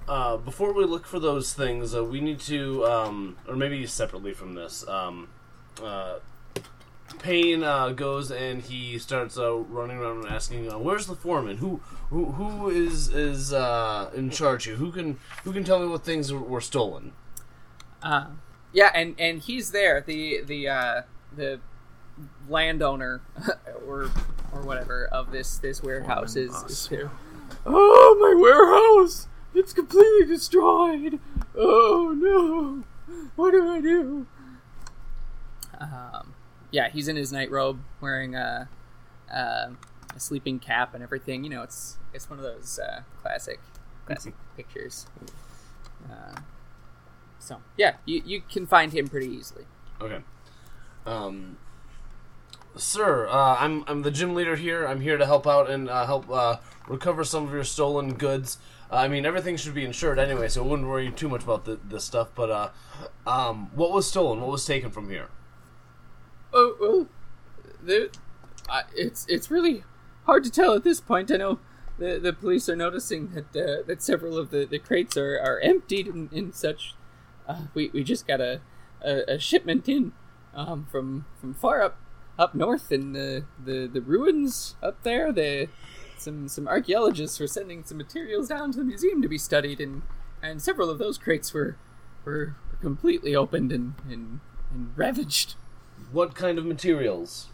Uh, before we look for those things, uh, we need to, um, or maybe separately from this, um, uh, Paine uh, goes and he starts uh, running around and asking, uh, "Where's the foreman? Who who who is is uh, in charge here? Who can who can tell me what things were, were stolen?" Yeah, and and he's there. The the uh, the landowner [LAUGHS] or or whatever of this this warehouse is, is there. Oh, my warehouse! It's completely destroyed. Oh no! What do I do? Um, yeah, he's in his night robe, wearing a, a, a sleeping cap and everything. You know, it's it's one of those uh, classic classic pictures. Uh, so yeah, you, you can find him pretty easily. Okay. Um, sir, uh, I'm I'm the gym leader here. I'm here to help out and uh, help uh, recover some of your stolen goods. Uh, I mean, everything should be insured anyway, so I wouldn't worry too much about the, this stuff. But uh, um, what was stolen? What was taken from here? Oh, oh the, uh, it's it's really hard to tell at this point. I know the the police are noticing that uh, that several of the, the crates are, are emptied and, and such. Uh, we we just got a, a, a shipment in um, from from far up up north in the, the, the ruins up there. The some some archaeologists were sending some materials down to the museum to be studied, and and several of those crates were were, were completely opened and, and, and ravaged. What kind of materials?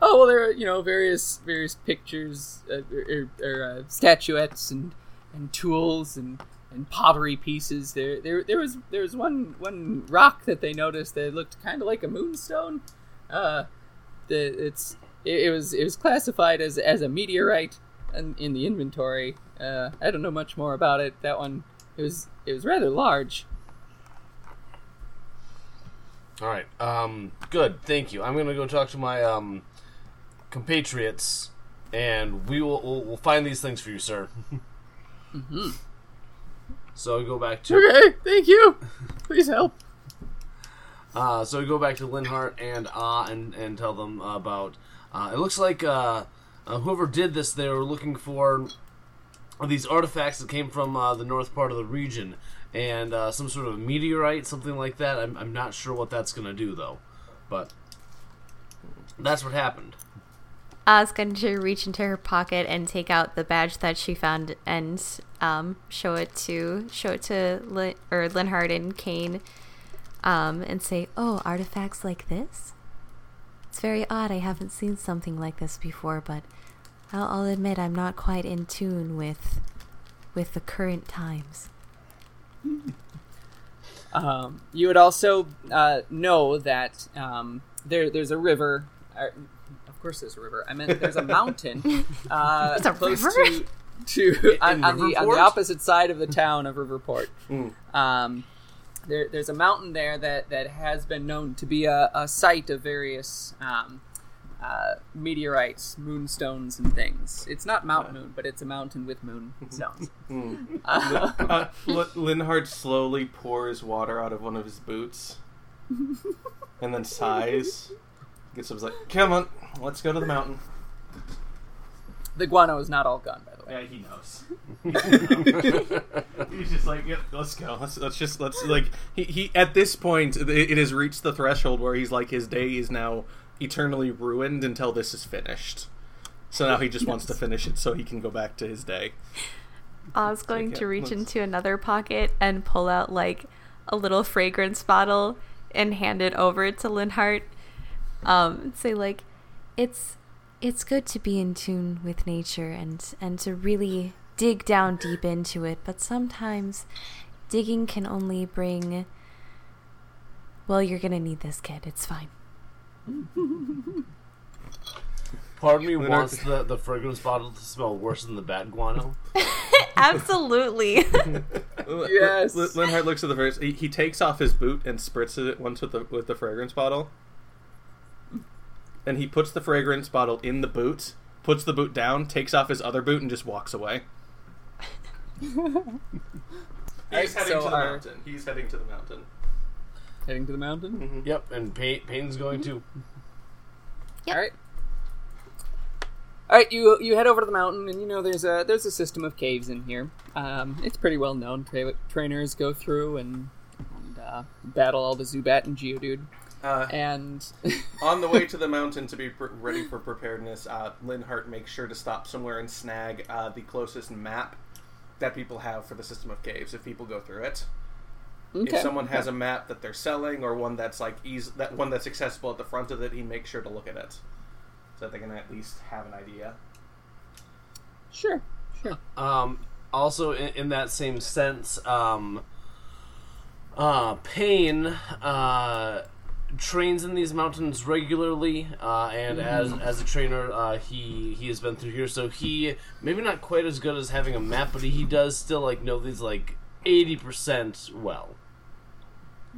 Oh well, there are you know various various pictures, uh, or, or uh, statuettes and and tools and and pottery pieces. There there there was there was one one rock that they noticed that looked kind of like a moonstone. Uh, the it's it, it was it was classified as as a meteorite in, in the inventory. Uh, I don't know much more about it. That one it was it was rather large. All right. Um, good. Thank you. I'm gonna go talk to my um, compatriots, and we will we'll, we'll find these things for you, sir. [LAUGHS] Mm-hmm. So we go back to Okay, thank you. Please help. uh, so we go back to Linhardt and Ah and and tell them about. Uh, it looks like uh, uh, whoever did this, they were looking for these artifacts that came from uh, the north part of the region, and uh, some sort of meteorite, something like that. I'm, I'm not sure what that's gonna do though, but that's what happened. Oz going to reach into her pocket and take out the badge that she found and um, show it to show it to Lin- or Linhardt and Kane, um, and say, "Oh, artifacts like this? It's very odd. I haven't seen something like this before, but I'll, I'll admit I'm not quite in tune with with the current times." [LAUGHS] Um, you would also uh, know that um, there there's a river. Uh, of course, there's a river. I meant there's a mountain. [LAUGHS] Uh, There's a close river? to to [LAUGHS] on, on the on the opposite side of the town of Riverport. Mm. Um, there, there's a mountain there that, that has been known to be a, a site of various um, uh, meteorites, moonstones, and things. It's not Mount Moon, but it's a mountain with moonstones. [LAUGHS] uh, [LAUGHS] Uh, L- Linhardt slowly pours water out of one of his boots, and then sighs. Gets up, like, "Come on, let's go to the mountain." The guano is not all gone, by the way. Yeah, he knows. [LAUGHS] He's just like, yep, let's go. Let's, let's just let's like he, he at this point it, it has reached the threshold where he's like his day is now eternally ruined until this is finished. So now he just wants to finish it so he can go back to his day. I was going Okay, to reach let's- into another pocket and pull out like a little fragrance bottle and hand it over to Linhardt. Um, and say like, it's it's good to be in tune with nature and and to really dig down deep into it, but sometimes digging can only bring. Well, you're gonna need this, kid. It's fine. [LAUGHS] Part of me Leonard- wants the, the fragrance bottle to smell worse than the bat guano. [LAUGHS] [LAUGHS] Absolutely. Yes. Linhardt looks at the first. He, he takes off his boot and spritzes it once with the with the fragrance bottle. And he puts the fragrance bottle in the boot, puts the boot down, takes off his other boot, and just walks away. [LAUGHS] He's Alright, heading so to the our- mountain. He's heading to the mountain. Heading to the mountain. yep, and Paine, Paine's going to. Yep. All right. All right, you you head over to the mountain, and you know there's a there's a system of caves in here. Um, it's pretty well known. Tra- trainers go through and, and uh, battle all the Zubat and Geodude. Uh, And [LAUGHS] on the way to the mountain to be pr- ready for preparedness, uh, Linhardt makes sure to stop somewhere and snag uh, the closest map that people have for the system of caves. If people go through it, okay. if someone has a map that they're selling or one that's like easy, that one that's accessible at the front of it, he makes sure to look at it so that they can at least have an idea. sure, sure. Um, also, in, in that same sense, um, uh, Paine uh, trains in these mountains regularly, uh, and as as a trainer, uh, he he has been through here. So he maybe not quite as good as having a map, but he does still like know these like eighty percent well.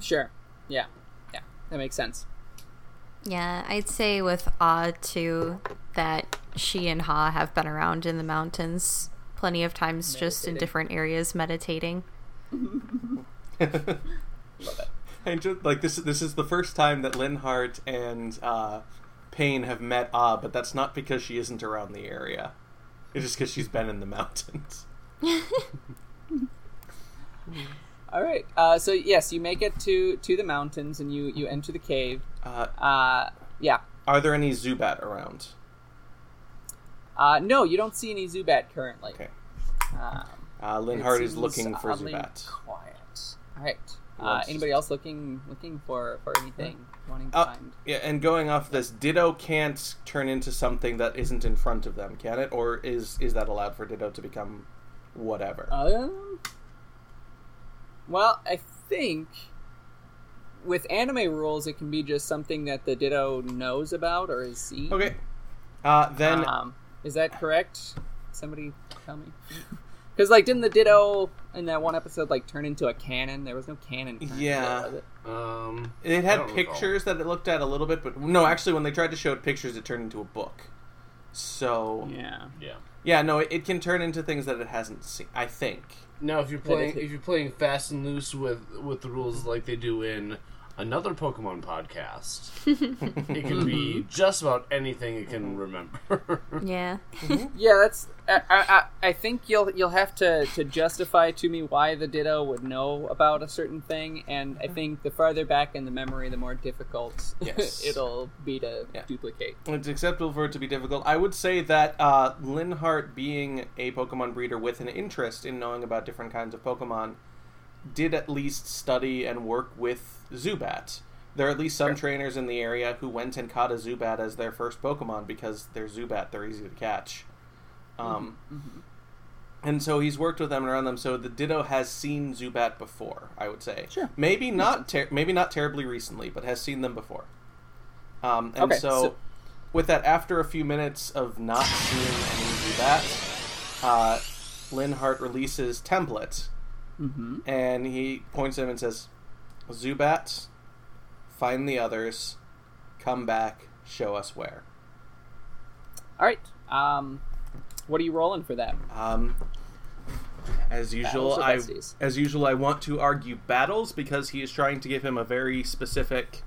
Sure. Yeah. Yeah. That makes sense. Yeah, I'd say with Ah too that she and Ha have been around in the mountains plenty of times just in different areas meditating. [LAUGHS] I just, like this. This is the first time that Linhardt and uh, Paine have met Ah, but that's not because she isn't around the area. It's just because she's been in the mountains. [LAUGHS] [LAUGHS] All right. Uh, so yes, you make it to to the mountains, and you you enter the cave. Uh, Uh, yeah. are there any Zubat around? Uh, no, you don't see any Zubat currently. Okay. Um, Uh, Linhardt is looking for Zubat. Quiet. All right. Uh, anybody else looking looking for for anything wanting to Uh, find? yeah, and going off this, Ditto can't turn into something that isn't in front of them, can it? Or is is that allowed for Ditto to become whatever? Um. Well, I think with anime rules, it can be just something that the Ditto knows about or is seen. okay. Uh, then Um, is that correct? Somebody tell me. Because like, didn't the Ditto in that one episode like turn into a cannon? There was no cannon. turned into it, Yeah. was it? Um, it had don't recall. pictures that it looked at a little bit, but no, actually, when they tried to show it pictures, it turned into a book. So Yeah. Yeah. yeah, no, it, it can turn into things that it hasn't seen. I think. Now, if you're playing, if you're playing fast and loose with with the rules like they do in another Pokemon podcast, [LAUGHS] it can be just about anything it can remember. [LAUGHS] Yeah. [LAUGHS] Yeah, that's. I, I, I think you'll you'll have to, to justify to me why the Ditto would know about a certain thing, and I think the farther back in the memory, the more difficult Yes. it'll be to Yeah. duplicate. It's acceptable for it to be difficult. I would say that uh, Linhardt, being a Pokemon breeder with an interest in knowing about different kinds of Pokemon, did at least study and work with Zubat. There are at least some Sure. trainers in the area who went and caught a Zubat as their first Pokemon because they're Zubat, they're easy to catch. Um, And so he's worked with them and around them. So the Ditto has seen Zubat before, I would say. Sure. Maybe not, ter- maybe not terribly recently, but has seen them before. Um, and Okay, so, so- with that, after a few minutes of not seeing any Zubat, uh, Linhardt releases Template, Mm-hmm. and he points at him and says, "Zubat, find the others, come back, show us where." All right. Um, what are you rolling for that? Um, as usual, I as usual I want to argue battles because he is trying to give him a very specific.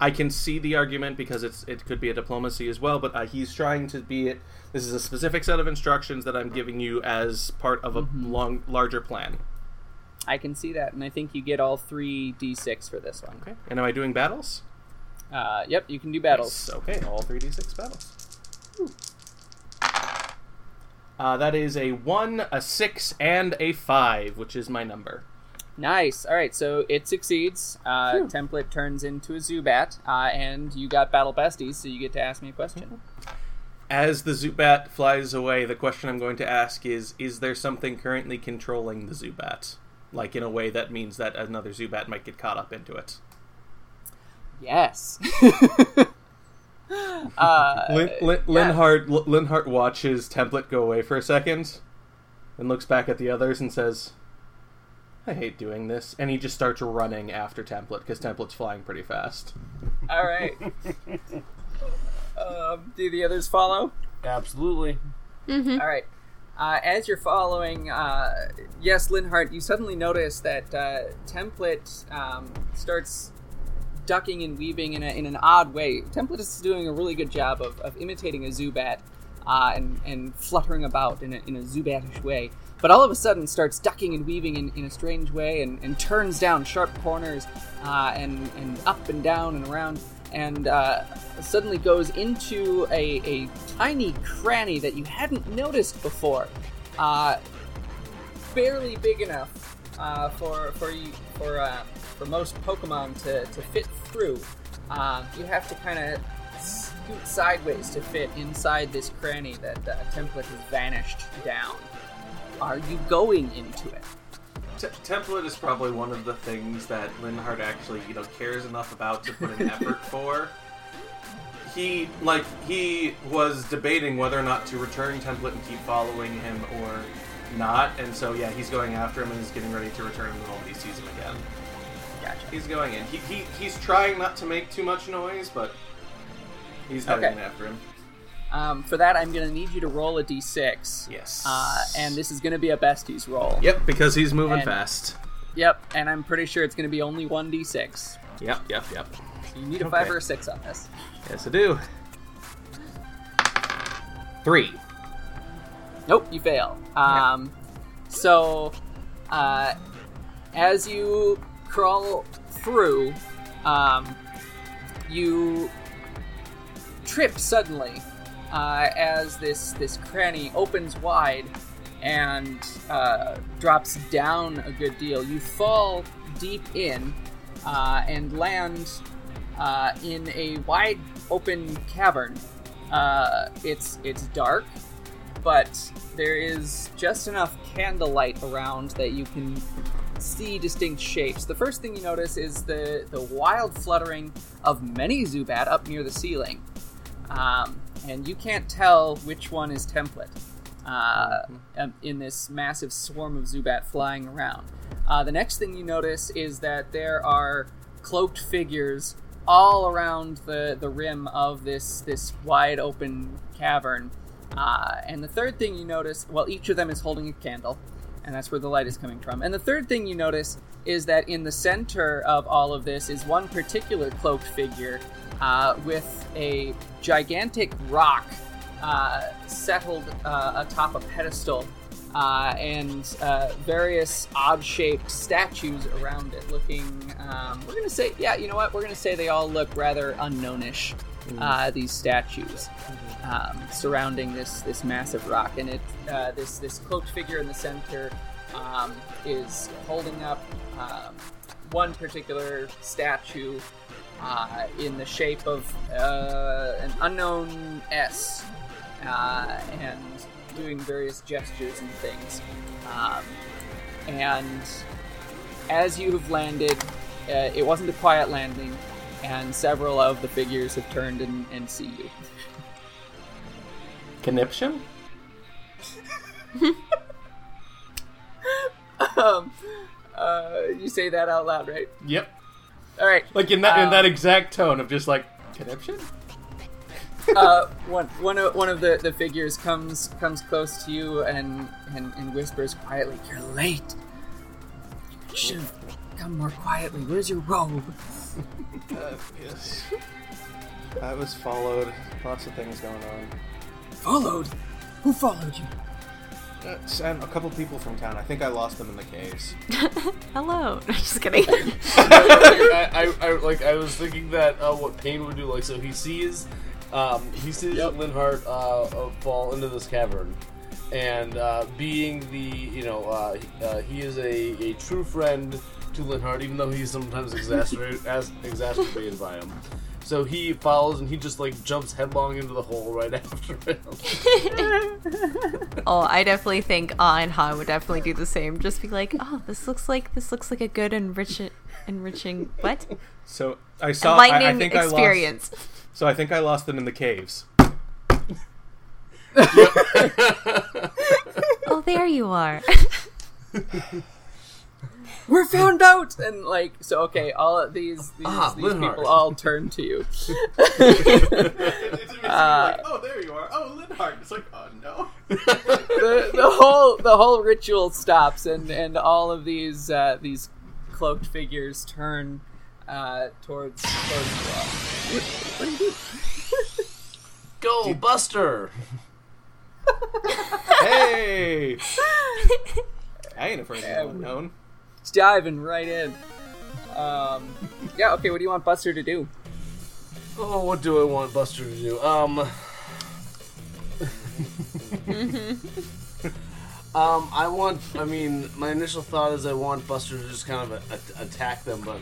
I can see the argument because it's it could be a diplomacy as well, but uh, he's trying to be it. This is a specific set of instructions that I'm giving you as part of a Mm-hmm. long larger plan. I can see that, and I think you get all three d6 for this one. Okay, and am I doing battles? Uh, yep, you can do battles. Yes, Okay, all three d six battles. Uh, that is a one, a six, and a five, which is my number. Nice. All right, so it succeeds. Uh, template turns into a Zubat, uh, and you got battle besties, so you get to ask me a question. As the Zubat flies away, the question I'm going to ask is Is there something currently controlling the Zubat? Like in a way that means that another Zubat might get caught up into it. Yes. [LAUGHS] uh, Lin, Lin, yeah. Linhardt, Linhardt watches Template go away for a second, and looks back at the others and says, I hate doing this. And he just starts running after Template because Template's flying pretty fast. All right. [LAUGHS] um, do the others follow? Absolutely. All right. Uh, as you're following, uh, yes, Linhardt, you suddenly notice that uh, Template um, starts ducking and weaving in, a, in an odd way. Template is doing a really good job of, of imitating a Zubat uh, and, and fluttering about in a, in a Zubatish way. But all of a sudden starts ducking and weaving in, in a strange way and, and turns down sharp corners uh, and, and up and down and around and uh, suddenly goes into a, a tiny cranny that you hadn't noticed before. Uh, barely big enough uh, for for you for uh, for most Pokemon to, to fit through. Uh, you have to kind of scoot sideways to fit inside this cranny that the Template has vanished down. Are you going into it? T- template is probably one of the things that Linhardt actually, you know, cares enough about to put an [LAUGHS] effort for. He like he was debating whether or not to return template and keep following him or not, and so yeah, he's going after him and he's getting ready to return him the moment he sees him again. Gotcha. He's going in. He, he he's trying not to make too much noise, but he's heading Okay. in after him. Um, for that, I'm going to need you to roll a d6. Yes. Uh, and this is going to be a besties roll. Yep, because he's moving And- fast. Yep, and I'm pretty sure it's going to be only 1d6. Yep, yep, yep. So you need a 5 Okay. or a 6 on this. Yes, I do. Three. Nope, you fail. Um, so, uh, as you crawl through, um, you trip suddenly uh, as this this cranny opens wide and uh, drops down a good deal. You fall deep in uh, and land uh, in a wide open cavern. Uh, it's it's dark, but there is just enough candlelight around that you can see distinct shapes. The first thing you notice is the the wild fluttering of many Zubat up near the ceiling, um, and you can't tell which one is template uh, um, in this massive swarm of Zubat flying around. Uh, the next thing you notice is that there are cloaked figures all around the, the rim of this this wide open cavern. Uh, and the third thing you notice, well, each of them is holding a candle, and that's where the light is coming from. And the third thing you notice is that in the center of all of this is one particular cloaked figure uh, with a gigantic rock uh, settled uh, atop a pedestal uh, and uh, various odd-shaped statues around it, looking. Um, we're gonna say, yeah, you know what? We're gonna say they all look rather Unownish. Uh, these statues um, surrounding this this massive rock, and it uh, this this cloaked figure in the center um, is holding up um, one particular statue uh, in the shape of uh, an Unown S, uh, and doing various gestures and things. Um, and as you have landed, it wasn't a quiet landing, and several of the figures have turned and, and see you. Conniption? um, uh, you say that out loud, right? Yep. All right. Like in that in Um, that exact tone of just like conniption. [LAUGHS] uh, one one of one of the, the figures comes comes close to you and, and and whispers quietly, "You're late. You should have come more quietly. Where's your robe?" Uh, [LAUGHS] yes. I was followed. Lots of things going on. Followed. Who followed you? Uh, and a couple people from town. I think I lost them in the caves. [LAUGHS] Hello. [LAUGHS] Just kidding. I, I, I like I was thinking that uh, what Paine would do like so he sees um, he sees Yep. Linhardt uh, uh, fall into this cavern and uh, being the you know uh, he- uh, he is a, a true friend to Linhardt even though he's sometimes exacerbated [LAUGHS] as exacerbated by him so he follows and he just like jumps headlong into the hole right [LAUGHS] after him [LAUGHS] oh, I definitely think Ah and Ha would definitely do the same. Just be like, oh, this looks like this looks like a good enriching, enriching what So I saw. I, I enlightening think I lost. experience. So I think I lost them in the caves. oh, there you are. We're found out, and like so. Okay, all of these these, Ah, these people all turn to you. [LAUGHS] [LAUGHS] it's Uh, oh, there you are. Oh, Linhardt. It's like, oh no. [LAUGHS] the, the whole the whole ritual stops, and and all of these uh, these cloaked figures turn uh, towards towards you all. What, what do you do? go Buster hey. I ain't afraid of no Unown. It's diving right in. Um, yeah. Okay. What do you want Buster to do? Oh, what do I want Buster to do? Um. [LAUGHS] um, I want. I mean, my initial thought is I want Buster to just kind of a, a- attack them, but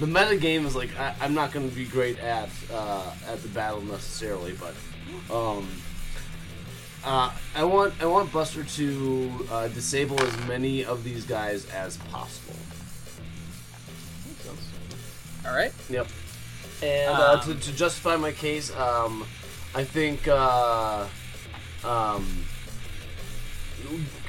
the meta game is like I, I'm not going to be great at uh, at the battle necessarily, but um. Uh, I want I want Buster to uh, disable as many of these guys as possible. All right. Yep. And uh, Um, to, to justify my case, um, I think uh, um,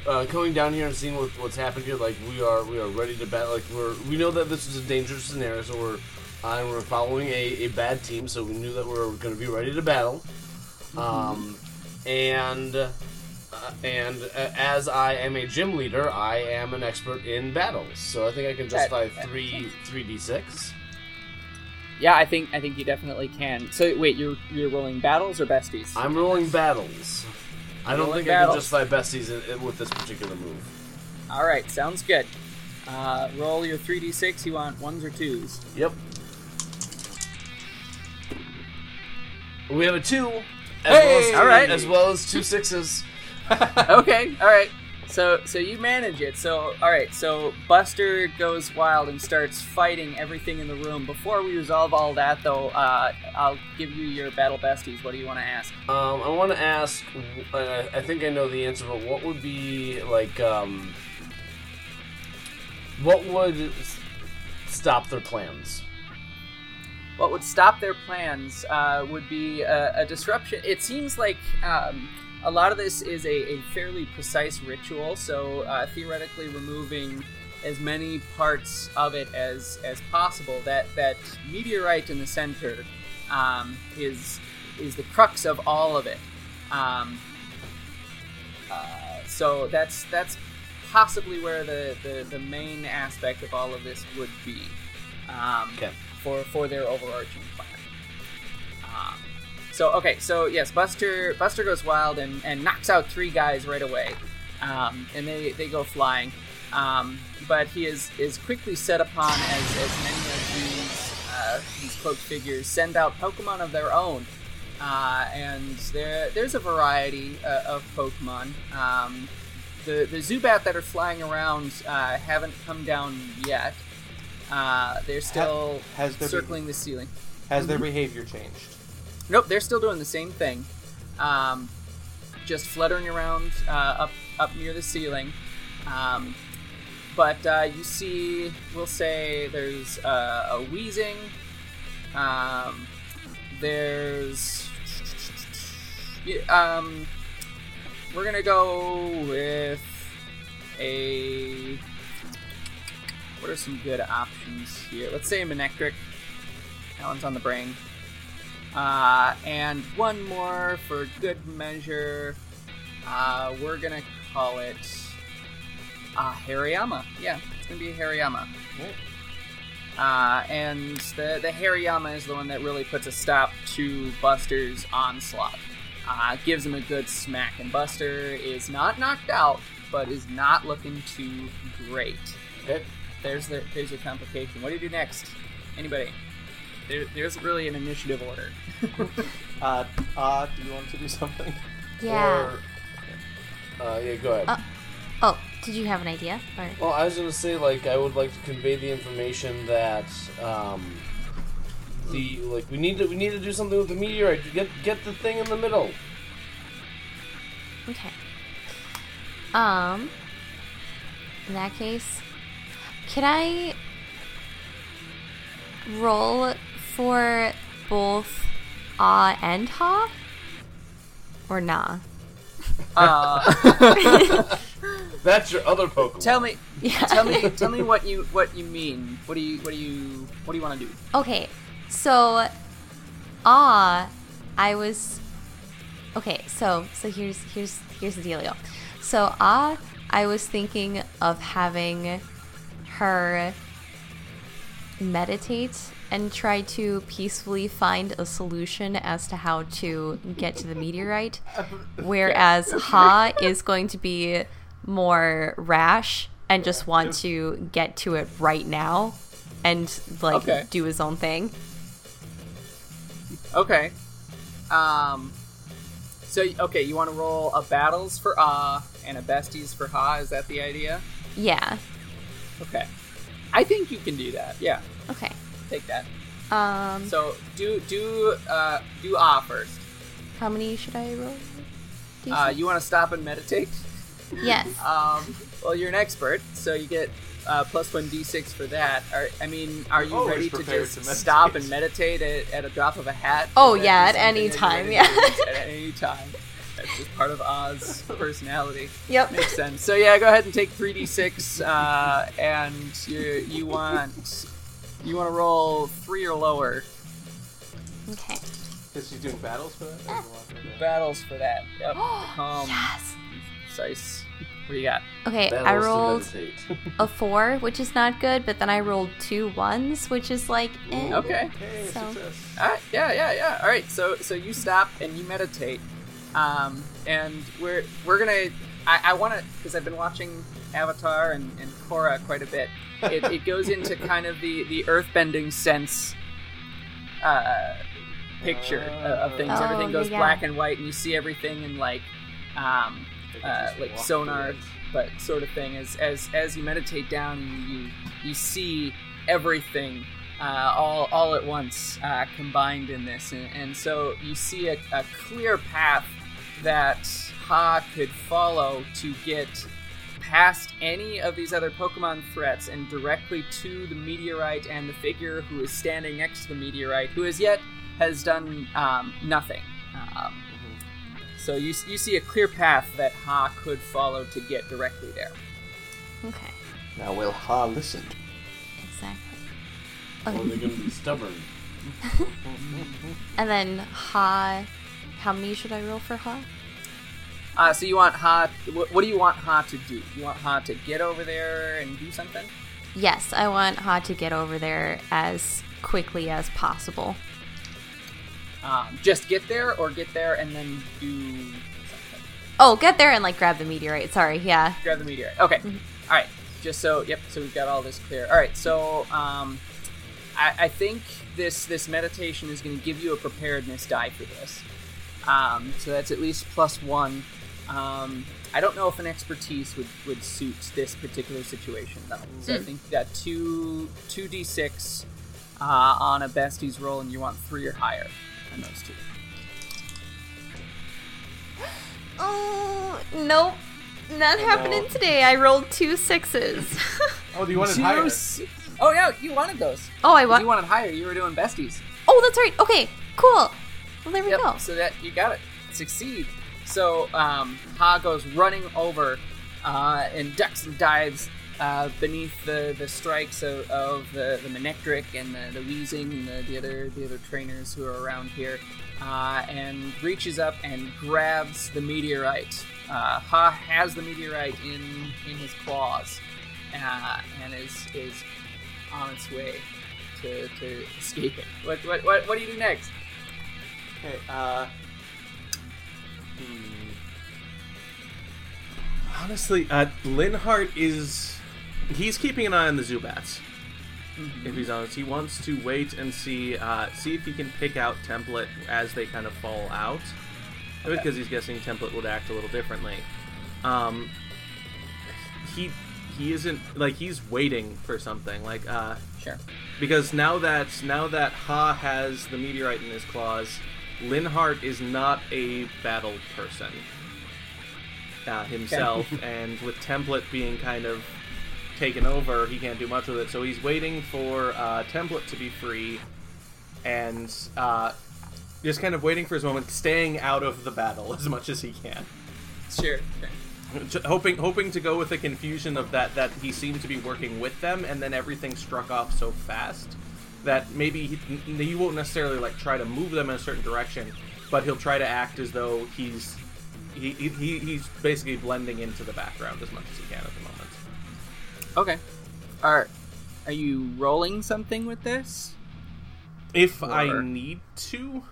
uh, coming down here and seeing what, what's happened here, like we are we are ready to battle. Like we're we know that this is a dangerous scenario, so we're uh, and we're following a, a bad team, so we knew that we are going to be ready to battle. Um, and uh, and uh, as I am a gym leader, I am an expert in battles, so I think I can justify that three three d six. Yeah, I think I think you definitely can. So wait, you're you're rolling battles or besties? I'm rolling battles. I don't Rolling think I can battles. justify besties in, in, with this particular move. All right, sounds good. Uh, roll your three d six. You want ones or twos? Yep. We have a two, as well as Hey! Alright. as well as two sixes. [LAUGHS] okay, all right. So so you manage it. So all right. So Buster goes wild and starts fighting everything in the room. Before we resolve all that, though, uh, I'll give you your battle besties. What do you want to ask? Um, I want to ask. Uh, I think I know the answer, but what would be like? Um, what would stop their plans? What would stop their plans uh, would be a, a disruption. It seems like um, a lot of this is a, a fairly precise ritual. So uh, theoretically, removing as many parts of it as as possible. That that meteorite in the center um, is is the crux of all of it. Um, uh, so that's that's possibly where the, the, the main aspect of all of this would be. Um, Okay. For for their overarching plan. Um, so okay, so yes, Buster Buster goes wild and, and knocks out three guys right away, um, and they, they go flying. Um, but he is is quickly set upon as, as many of these uh, these cloaked figures send out Pokemon of their own. Uh, and there, there's a variety uh, of Pokemon. Um, the the Zubat that are flying around uh, haven't come down yet. Uh, they're still has circling the ceiling. Has their behavior changed? Nope, they're still doing the same thing. Um, just fluttering around uh, up up near the ceiling. Um, but uh, you see, we'll say there's uh, a Weezing. Um, there's um, we're gonna go with a. What are some good options here? Let's say a Manectric. That one's on the brain. Uh, and one more for good measure. Uh, we're gonna call it uh, Hariyama. Yeah, it's gonna be a Hariyama. Uh, and the the Hariyama is the one that really puts a stop to Buster's onslaught. Uh, gives him a good smack, and Buster is not knocked out, but is not looking too great. Okay. There's the there's your complication. What do you do next? Anybody? There, there's really an initiative order. [LAUGHS] Uh, uh, do you want to do something? Yeah. Or, uh, yeah, go ahead. Uh, oh, did you have an idea? Or Well, I was gonna say like I would like to convey the information that um, the like we need to we need to do something with the meteorite. Get get the thing in the middle. okay. Um. In that case, can I roll for both ah and ha, or nah? Uh, [LAUGHS] That's your other Pokemon. tell me, Yeah. tell me, [LAUGHS] tell me what you what you mean. What do you what do you what do you want to do? Okay, so ah, I was okay. So so here's here's here's the dealio. So ah, I was thinking of having her meditate and try to peacefully find a solution as to how to get to the meteorite, whereas Ha is going to be more rash and just want to get to it right now and like Okay. do his own thing. Okay. Um. So okay, you want to roll a battles for Ah and a besties for Ha? Is that the idea? Yeah. Okay. I think you can do that. Yeah, Okay. take that. Um, So do do uh do Ah first. how many should I roll? Do Uh, you want to stop and meditate? yes. [LAUGHS] Um. Well, you're an expert, so you get uh, plus one d6 for that. Are, I mean, are you Always ready to just to stop and meditate at, at a drop of a hat? Oh, yeah, at any time, yeah. at any time. That's just part of Oz personality. Yep. Makes sense. So yeah, go ahead and take three d6, uh, and you you want you want to roll three or lower Okay. Because she doing battles for that? Or do you want her to- battles for that. Yep. [GASPS] Calm, Yes. precise. What do you got? Okay, Battles I rolled a [LAUGHS] four, which is not good, but then I rolled two ones, which is like, eh. Okay. Hey, So- success. All right. Yeah, yeah, yeah. All right. So so you stop and you meditate, um, and we're we're gonna. I, I want to because I've been watching Avatar and, and Korra quite a bit. It, it [LAUGHS] goes into kind of the the earthbending sense. Uh, picture of, of things. Oh, everything goes yeah. black and white, and you see everything in like, um, uh, like sonar but sort of thing. As as as you meditate down, you you see everything uh, all all at once uh, combined in this, and, and so you see a, a clear path that Ha could follow to get past any of these other Pokemon threats and directly to the meteorite and the figure who is standing next to the meteorite, who as yet has done um, nothing. Um, so you, you see a clear path that Ha could follow to get directly there. Okay, Now will Ha listen? exactly. Or are they going to be stubborn? [LAUGHS] And then Ha. How many should I roll for Ha? Uh, so you want Ha? What, what do you want Ha to do? You want Ha to get over there and do something? Yes, I want Ha to get over there as quickly as possible. Um, just get there, or get there and then do something. Oh, get there and like grab the meteorite. Sorry, yeah. grab the meteorite. Okay. All right. Just so yep. So we've got all this clear. All right. So um, I, I think this this meditation is going to give you a preparedness die for this. Um, so that's at least plus one. Um, I don't know if an expertise would, would suit this particular situation though. So I think you got two two d six uh, on a besties roll, and you want three or higher on those two. [GASPS] Oh nope, not happening today. I rolled two sixes. [LAUGHS] Oh, do you want it Two higher? s- Oh yeah, you wanted those. oh, I If want. you wanted higher, you were doing besties. Oh, that's right. Okay, cool. Well, there we Yep. go. So that you got it. Succeed. So um, Ha goes running over uh, and ducks and dives uh, beneath the, the strikes of, of the, the Manectric and the, the Weezing and the, the other the other trainers who are around here, uh, and reaches up and grabs the meteorite. Uh, ha has the meteorite in in his claws, uh, and is is on its way to, to escape it. What, what what what do you do next? Okay, uh. Honestly, uh, Linhardt is. He's keeping an eye on the Zubats. If he's honest, he wants to wait and see, uh, see if he can pick out Template as they kind of fall out, because he's guessing Template would act a little differently. Um, he he isn't like he's waiting for something like uh, Sure. because now that now that Ha has the meteorite in his claws, Linhardt is not a battle person uh, himself, [LAUGHS] and with Template being kind of taken over, he can't do much with it. So he's waiting for uh, Template to be free, and uh, just kind of waiting for his moment, staying out of the battle [LAUGHS] as much as he can. Sure. Hoping hoping to go with the confusion of that that he seemed to be working with them and then everything struck off so fast that maybe he, he won't necessarily like try to move them in a certain direction but he'll try to act as though he's he, he, he- he's basically blending into the background as much as he can at the moment Okay. Are are you rolling something with this? if i need to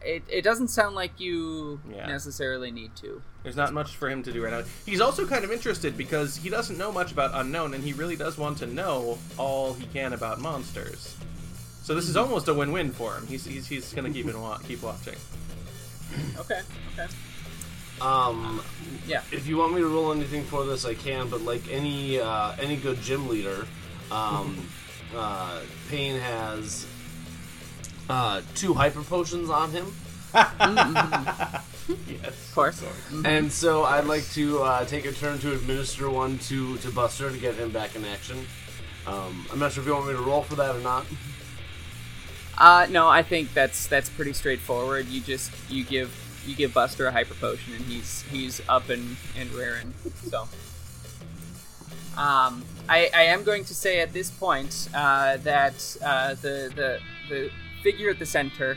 It, it doesn't sound like you Yeah. necessarily need to. There's not much for him to do right now he's also kind of interested because he doesn't know much about Unown and he really does want to know all he can about monsters so this is almost a win-win for him he's, he's, he's gonna keep it wa- keep watching Okay. Okay. Um, Yeah. if you want me to roll anything for this, I can. But like any uh, any good gym leader, um, [LAUGHS] uh, Paine has uh, two hyper potions on him, yes Of course. and so I'd like to uh, take a turn to administer one to to Buster to get him back in action. Um, I'm not sure if you want me to roll for that or not. Uh, no, I think that's that's pretty straightforward. You just you give you give Buster a hyper potion and he's he's up and and raring. So, um, I I am going to say at this point uh, that uh, the the the figure at the center,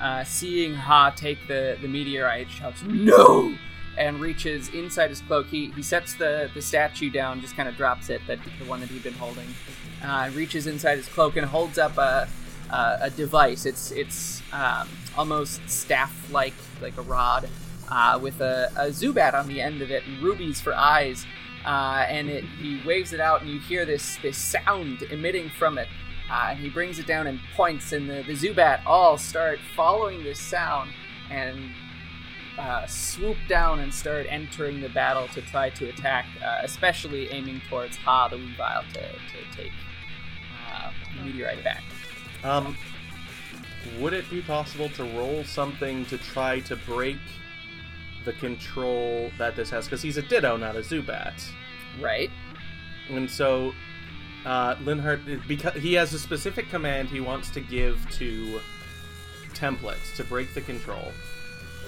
uh, seeing Ha take the the meteorite, shouts no. And reaches inside his cloak. He, he sets the, the statue down, just kind of drops it, that the one that he'd been holding. Uh, reaches inside his cloak and holds up a, uh, a device. It's it's um, almost staff like, like a rod, uh, with a, a Zubat on the end of it and rubies for eyes. Uh, and it, he waves it out, and you hear this this sound emitting from it. Uh, and he brings it down and points, and the, the Zubat all start following this sound and uh, swoop down and start entering the battle to try to attack, uh, especially aiming towards Ha the Weavile to, to take uh, the meteorite back. Um, would it be possible to roll something to try to break the control that this has? Because he's a Ditto, not a Zubat. Right? And so, uh, Linhardt, because he has a specific command he wants to give to templates to break the control.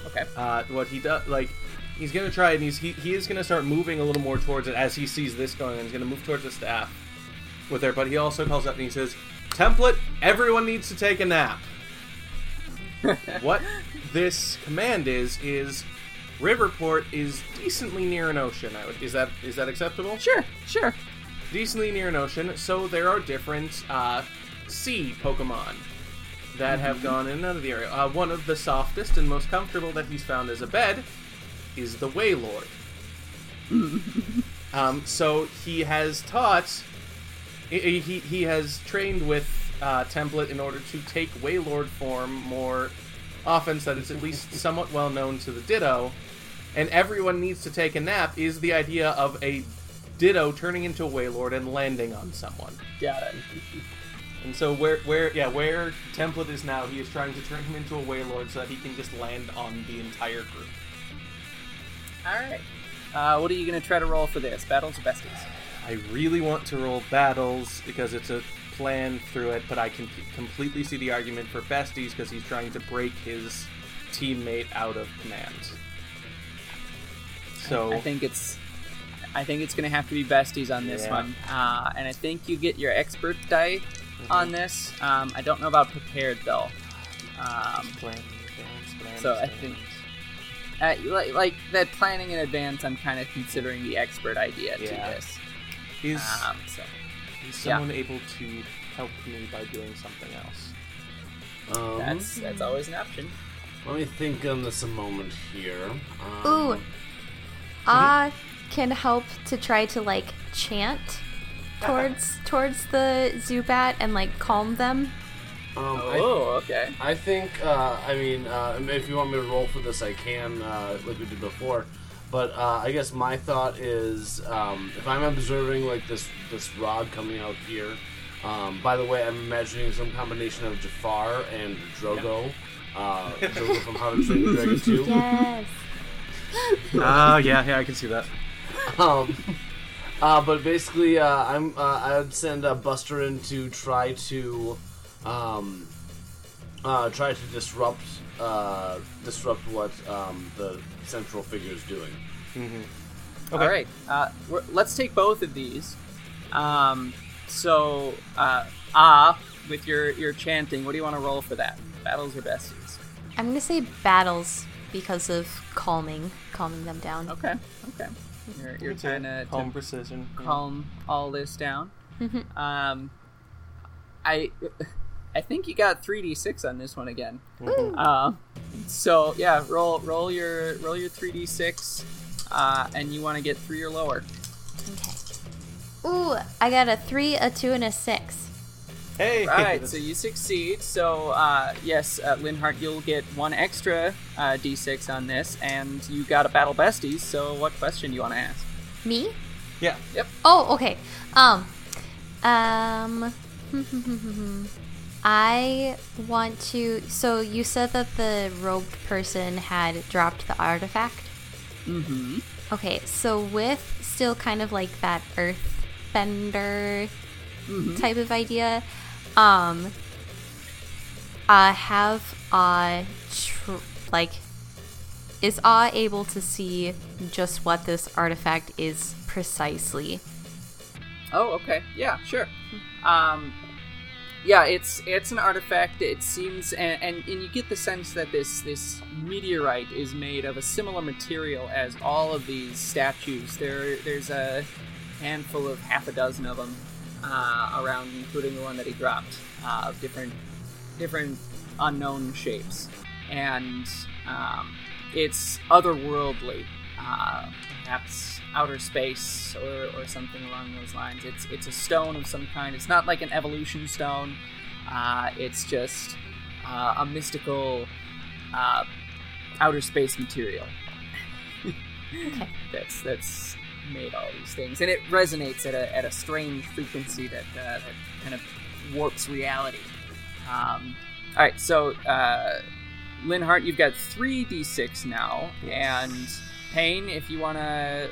Okay. Uh, what he does, like, he's gonna try and he's he, he is gonna start moving a little more towards it as he sees this going. and He's gonna move towards the staff with her, but he also calls out and he says, "Template, everyone needs to take a nap." [LAUGHS] what this command is is Riverport is decently near an ocean. I would, is that is that acceptable? Sure, sure. Decently near an ocean, so there are different uh, sea Pokemon that have gone in and out of the area. Uh, one of the softest and most comfortable that he's found as a bed is the Wailord. um, so he has taught, he, he, he has trained with uh, Template in order to take Wailord form more often so that it's at least somewhat well known to the Ditto. And everyone needs to take a nap is the idea of a Ditto turning into a Wailord and landing on someone. Got it. And so where where yeah, where Template is now, he is trying to turn him into a Wailord so that he can just land on the entire group. All right. Uh, what are you going to try to roll for this? Battles or besties? I really want to roll battles because it's a plan through it, but I can completely see the argument for besties because he's trying to break his teammate out of command. So I think it's I think it's gonna have to be besties on this Yeah. one, uh, and I think you get your expert die on this. Um, I don't know about prepared though. Um, plan, advance, plan, So I think- uh, like, like that planning in advance, I'm kind of considering the expert idea to Yeah. this. is Um, so is yeah. someone able to help me by doing something else? Um, that's that's always an option. Let me think on this a moment here. Um, Ooh. Ah can help to try to like chant towards towards the Zubat and like calm them. Um, I, Oh, okay. I think, uh, I mean, uh, if you want me to roll for this, I can, uh, like we did before. But uh, I guess my thought is, um, if I'm observing like this this rod coming out here. Um, by the way, I'm imagining some combination of Jafar and Drago. Uh, Drago from How to Train Your Dragon [LAUGHS] 2. Yes. Oh [LAUGHS] yeah, yeah, I can see that. Um, uh, but basically, uh, I'm uh, I would send uh, Buster in to try to um, uh, try to disrupt uh, disrupt what um, the central figure is doing. Okay. All right. Uh, we're, let's take both of these. Um, so, uh, ah, with your your chanting, what do you want to roll for that? Battles or besties? I'm gonna say battles because of calming, calming them down. Okay. Okay. You're, you're trying to, calm to precision. yeah. calm all this down. um, I I think you got three d six on this one again. Uh, so yeah, roll roll your roll your three d six, uh, and you want to get three or lower. Okay. Ooh, I got a three, a two, and a six. Hey, Right, so you succeed. So uh, yes, uh, Linhardt, you'll get one extra uh, d6 on this, and you got a battle besties. So what question do you want to ask? Me? yeah. Yep. Oh, okay. Um, um, [LAUGHS] I want to. So you said that the robed person had dropped the artifact. Mm-hmm. Okay, so with still kind of like that earthbender type of idea, um, uh, have uh, tr- like, is Ah able to see just what this artifact is precisely? Oh, okay. Yeah, sure. Um, yeah, it's it's an artifact. It seems, and, and and you get the sense that this this meteorite is made of a similar material as all of these statues. There, there's a handful of half a dozen of them uh, around, including the one that he dropped, uh, of different different Unown shapes, and um, it's otherworldly. Uh, perhaps outer space or, or something along those lines. It's it's a stone of some kind. It's not like an evolution stone. Uh, it's just uh, a mystical uh, outer space material. [LAUGHS] Okay. That's that's made all these things, and it resonates at a at a strange frequency that uh, that kind of warps reality. Um, all right, so uh, Linhardt, you've got three d6 now, and Paine, if you want to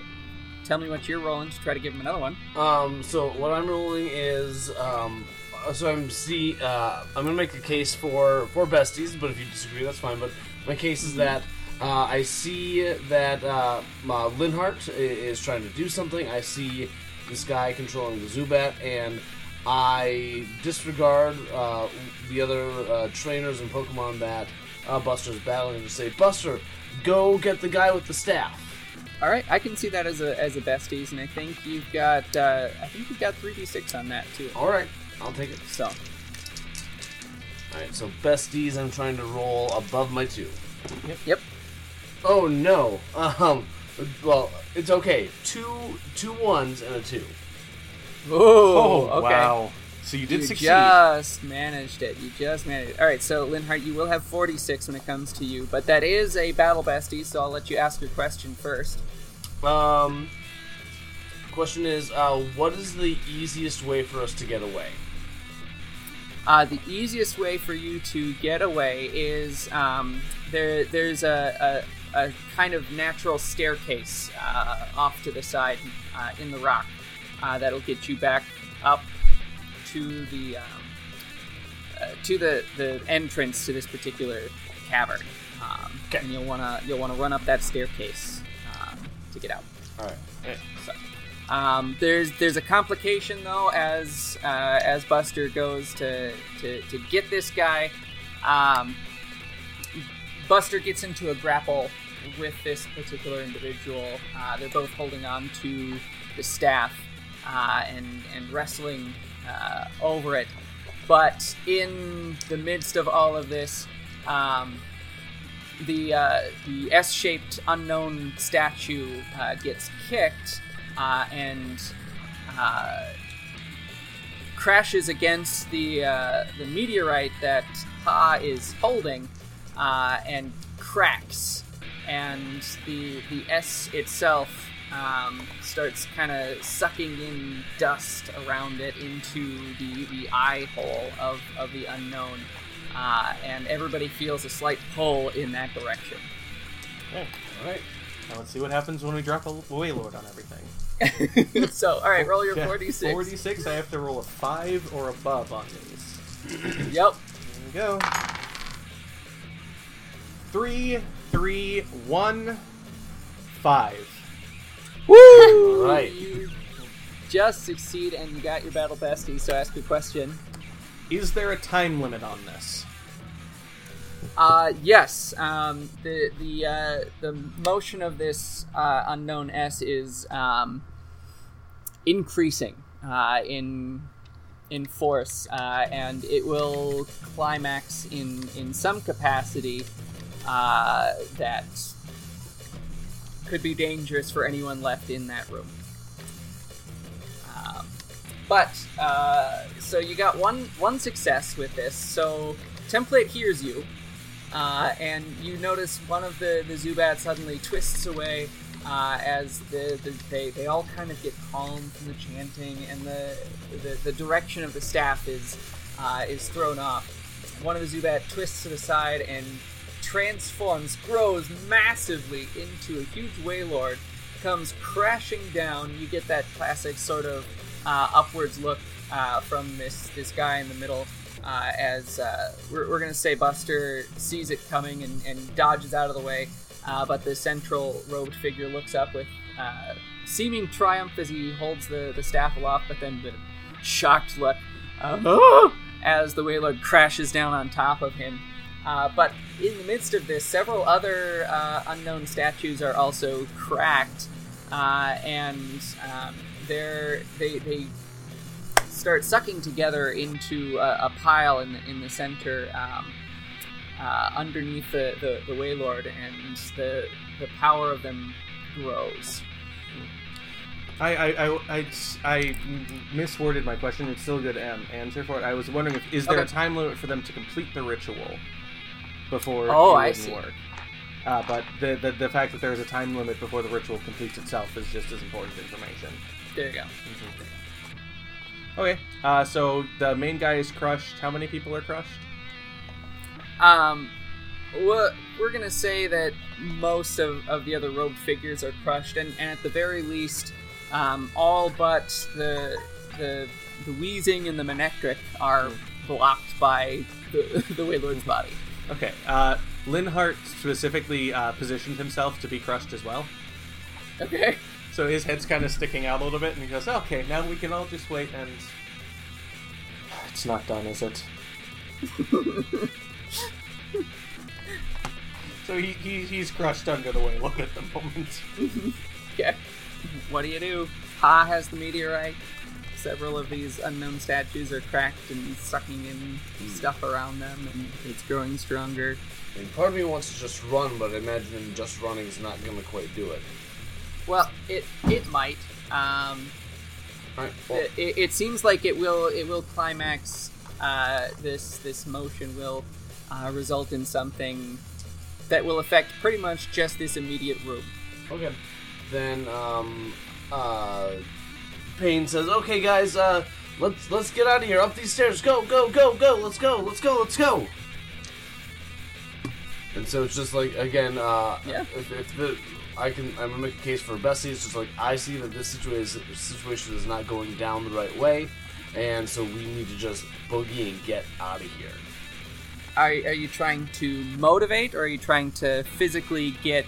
tell me what you're rolling to try to give him another one. Um, so what I'm rolling is um, so I'm see uh, I'm gonna make a case for for besties, but if you disagree, that's fine. But my case is that uh, I see that uh, uh, Linhardt is trying to do something. I see this guy controlling the Zubat, and I disregard uh, the other uh, trainers and Pokemon that uh, Buster's battling and just say, Buster, go get the guy with the staff. All right, I can see that as a as a besties, and I think you've got uh, I think you've got three d6 on that too. All right, I'll take it. So All right, so besties, I'm trying to roll above my two. Yep. yep, Oh no. Um. Well, it's okay. Two two ones and a two. oh, Oh, okay. wow. So you did you succeed. just managed it. You just managed it. All right, so Linhardt, you will have 46 when it comes to you, but that is a battle bestie, so I'll let you ask your question first. Um. Question is, uh, what is the easiest way for us to get away? Uh, the easiest way for you to get away is um, there. There's a, a, a kind of natural staircase uh, off to the side uh, in the rock uh, that'll get you back up to the um, uh, to the, the entrance to this particular cavern. Um, Okay. And you'll wanna you'll wanna run up that staircase um, to get out. All right. So, um, there's there's a complication though as uh, as Buster goes to, to to get this guy. Um, Buster gets into a grapple with this particular individual. Uh, they're both holding on to the staff uh, and and wrestling uh, over it. But in the midst of all of this, um, the uh, the S-shaped Unown statue uh, gets kicked uh, and crashes against the the meteorite that Ha is holding and cracks, and the the S itself um, starts kind of sucking in dust around it into the the eye hole of of the Unown uh, and everybody feels a slight pull in that direction. Okay. All right. Now let's see what happens when we drop a Wailord on everything. [LAUGHS] so, all right, roll your Yeah, 46. 46, I have to roll a 5 or above on these. Yep. Here we go. Three, three, one, five. Woo! right. You just succeed, and you got your battle bestie. So, ask your question. Is there a time limit on this? Uh, yes. Um, the the uh, the motion of this uh, Unown S is um, increasing uh, in in force, uh, and it will climax in in some capacity uh, that could be dangerous for anyone left in that room. Um, but uh, so you got one one success with this. So template hears you, uh, and you notice one of the the Zubat suddenly twists away uh, as the, the they they all kind of get calm from the chanting, and the the, the direction of the staff is uh, is thrown off. One of the Zubat twists to the side and transforms, grows massively into a huge Wailord, comes crashing down. You get that classic sort of uh, upwards look uh, from this this guy in the middle. Uh, as uh, we're, we're gonna say Buster sees it coming and, and dodges out of the way, uh, but the central robed figure looks up with uh, seeming triumph as he holds the, the staff aloft, but then a shocked look uh, [GASPS] as the Wailord crashes down on top of him. Uh, but in the midst of this, several other uh, Unown statues are also cracked, uh, and um, they're they they start sucking together into a, a pile in the in the center, um, uh, underneath the, the the Wailord, and the the power of them grows. I I, I, I, I misworded my question. It's still a good um, answer for it. I was wondering if is there a time limit for them to complete the ritual before Oh, it I see. work? Uh, but the, the the fact that there is a time limit before the ritual completes itself is just as important information. There you go. Okay, uh, so the main guy is crushed. How many people are crushed? Um, we're, we're gonna say that most of, of the other robed figures are crushed, and, and at the very least, um, all but the the the Weezing and the Manectric are blocked by the [LAUGHS] the Wailord's body. Okay, uh, Linhardt specifically uh, positioned himself to be crushed as well. Okay. So his head's kind of sticking out a little bit, and he goes, "Okay, now we can all just wait." And [SIGHS] it's not done, is it? [LAUGHS] so he, he he's crushed under the Wailord at the moment. [LAUGHS] Okay. What do you do? Ha has the meteorite. Several of these Unown statues are cracked and sucking in stuff around them, and it's growing stronger. I mean, part of me wants to just run, but I imagine just running is not going to quite do it. Well, it it might. Um, Alright, well, it, it, it seems like it will it will climax. Uh, this this motion will uh, result in something that will affect pretty much just this immediate room. okay. Then, um, uh, Paine says, "Okay, guys, uh, let's let's get out of here. Up these stairs. Go, go, go, go. Let's go. Let's go. Let's go." And so it's just like again, uh, Yeah. If, if the I can I'm gonna make a case for Bessie. It's just like I see that this situation situation is not going down the right way, and so we need to just boogie and get out of here. Are are you trying to motivate, or are you trying to physically get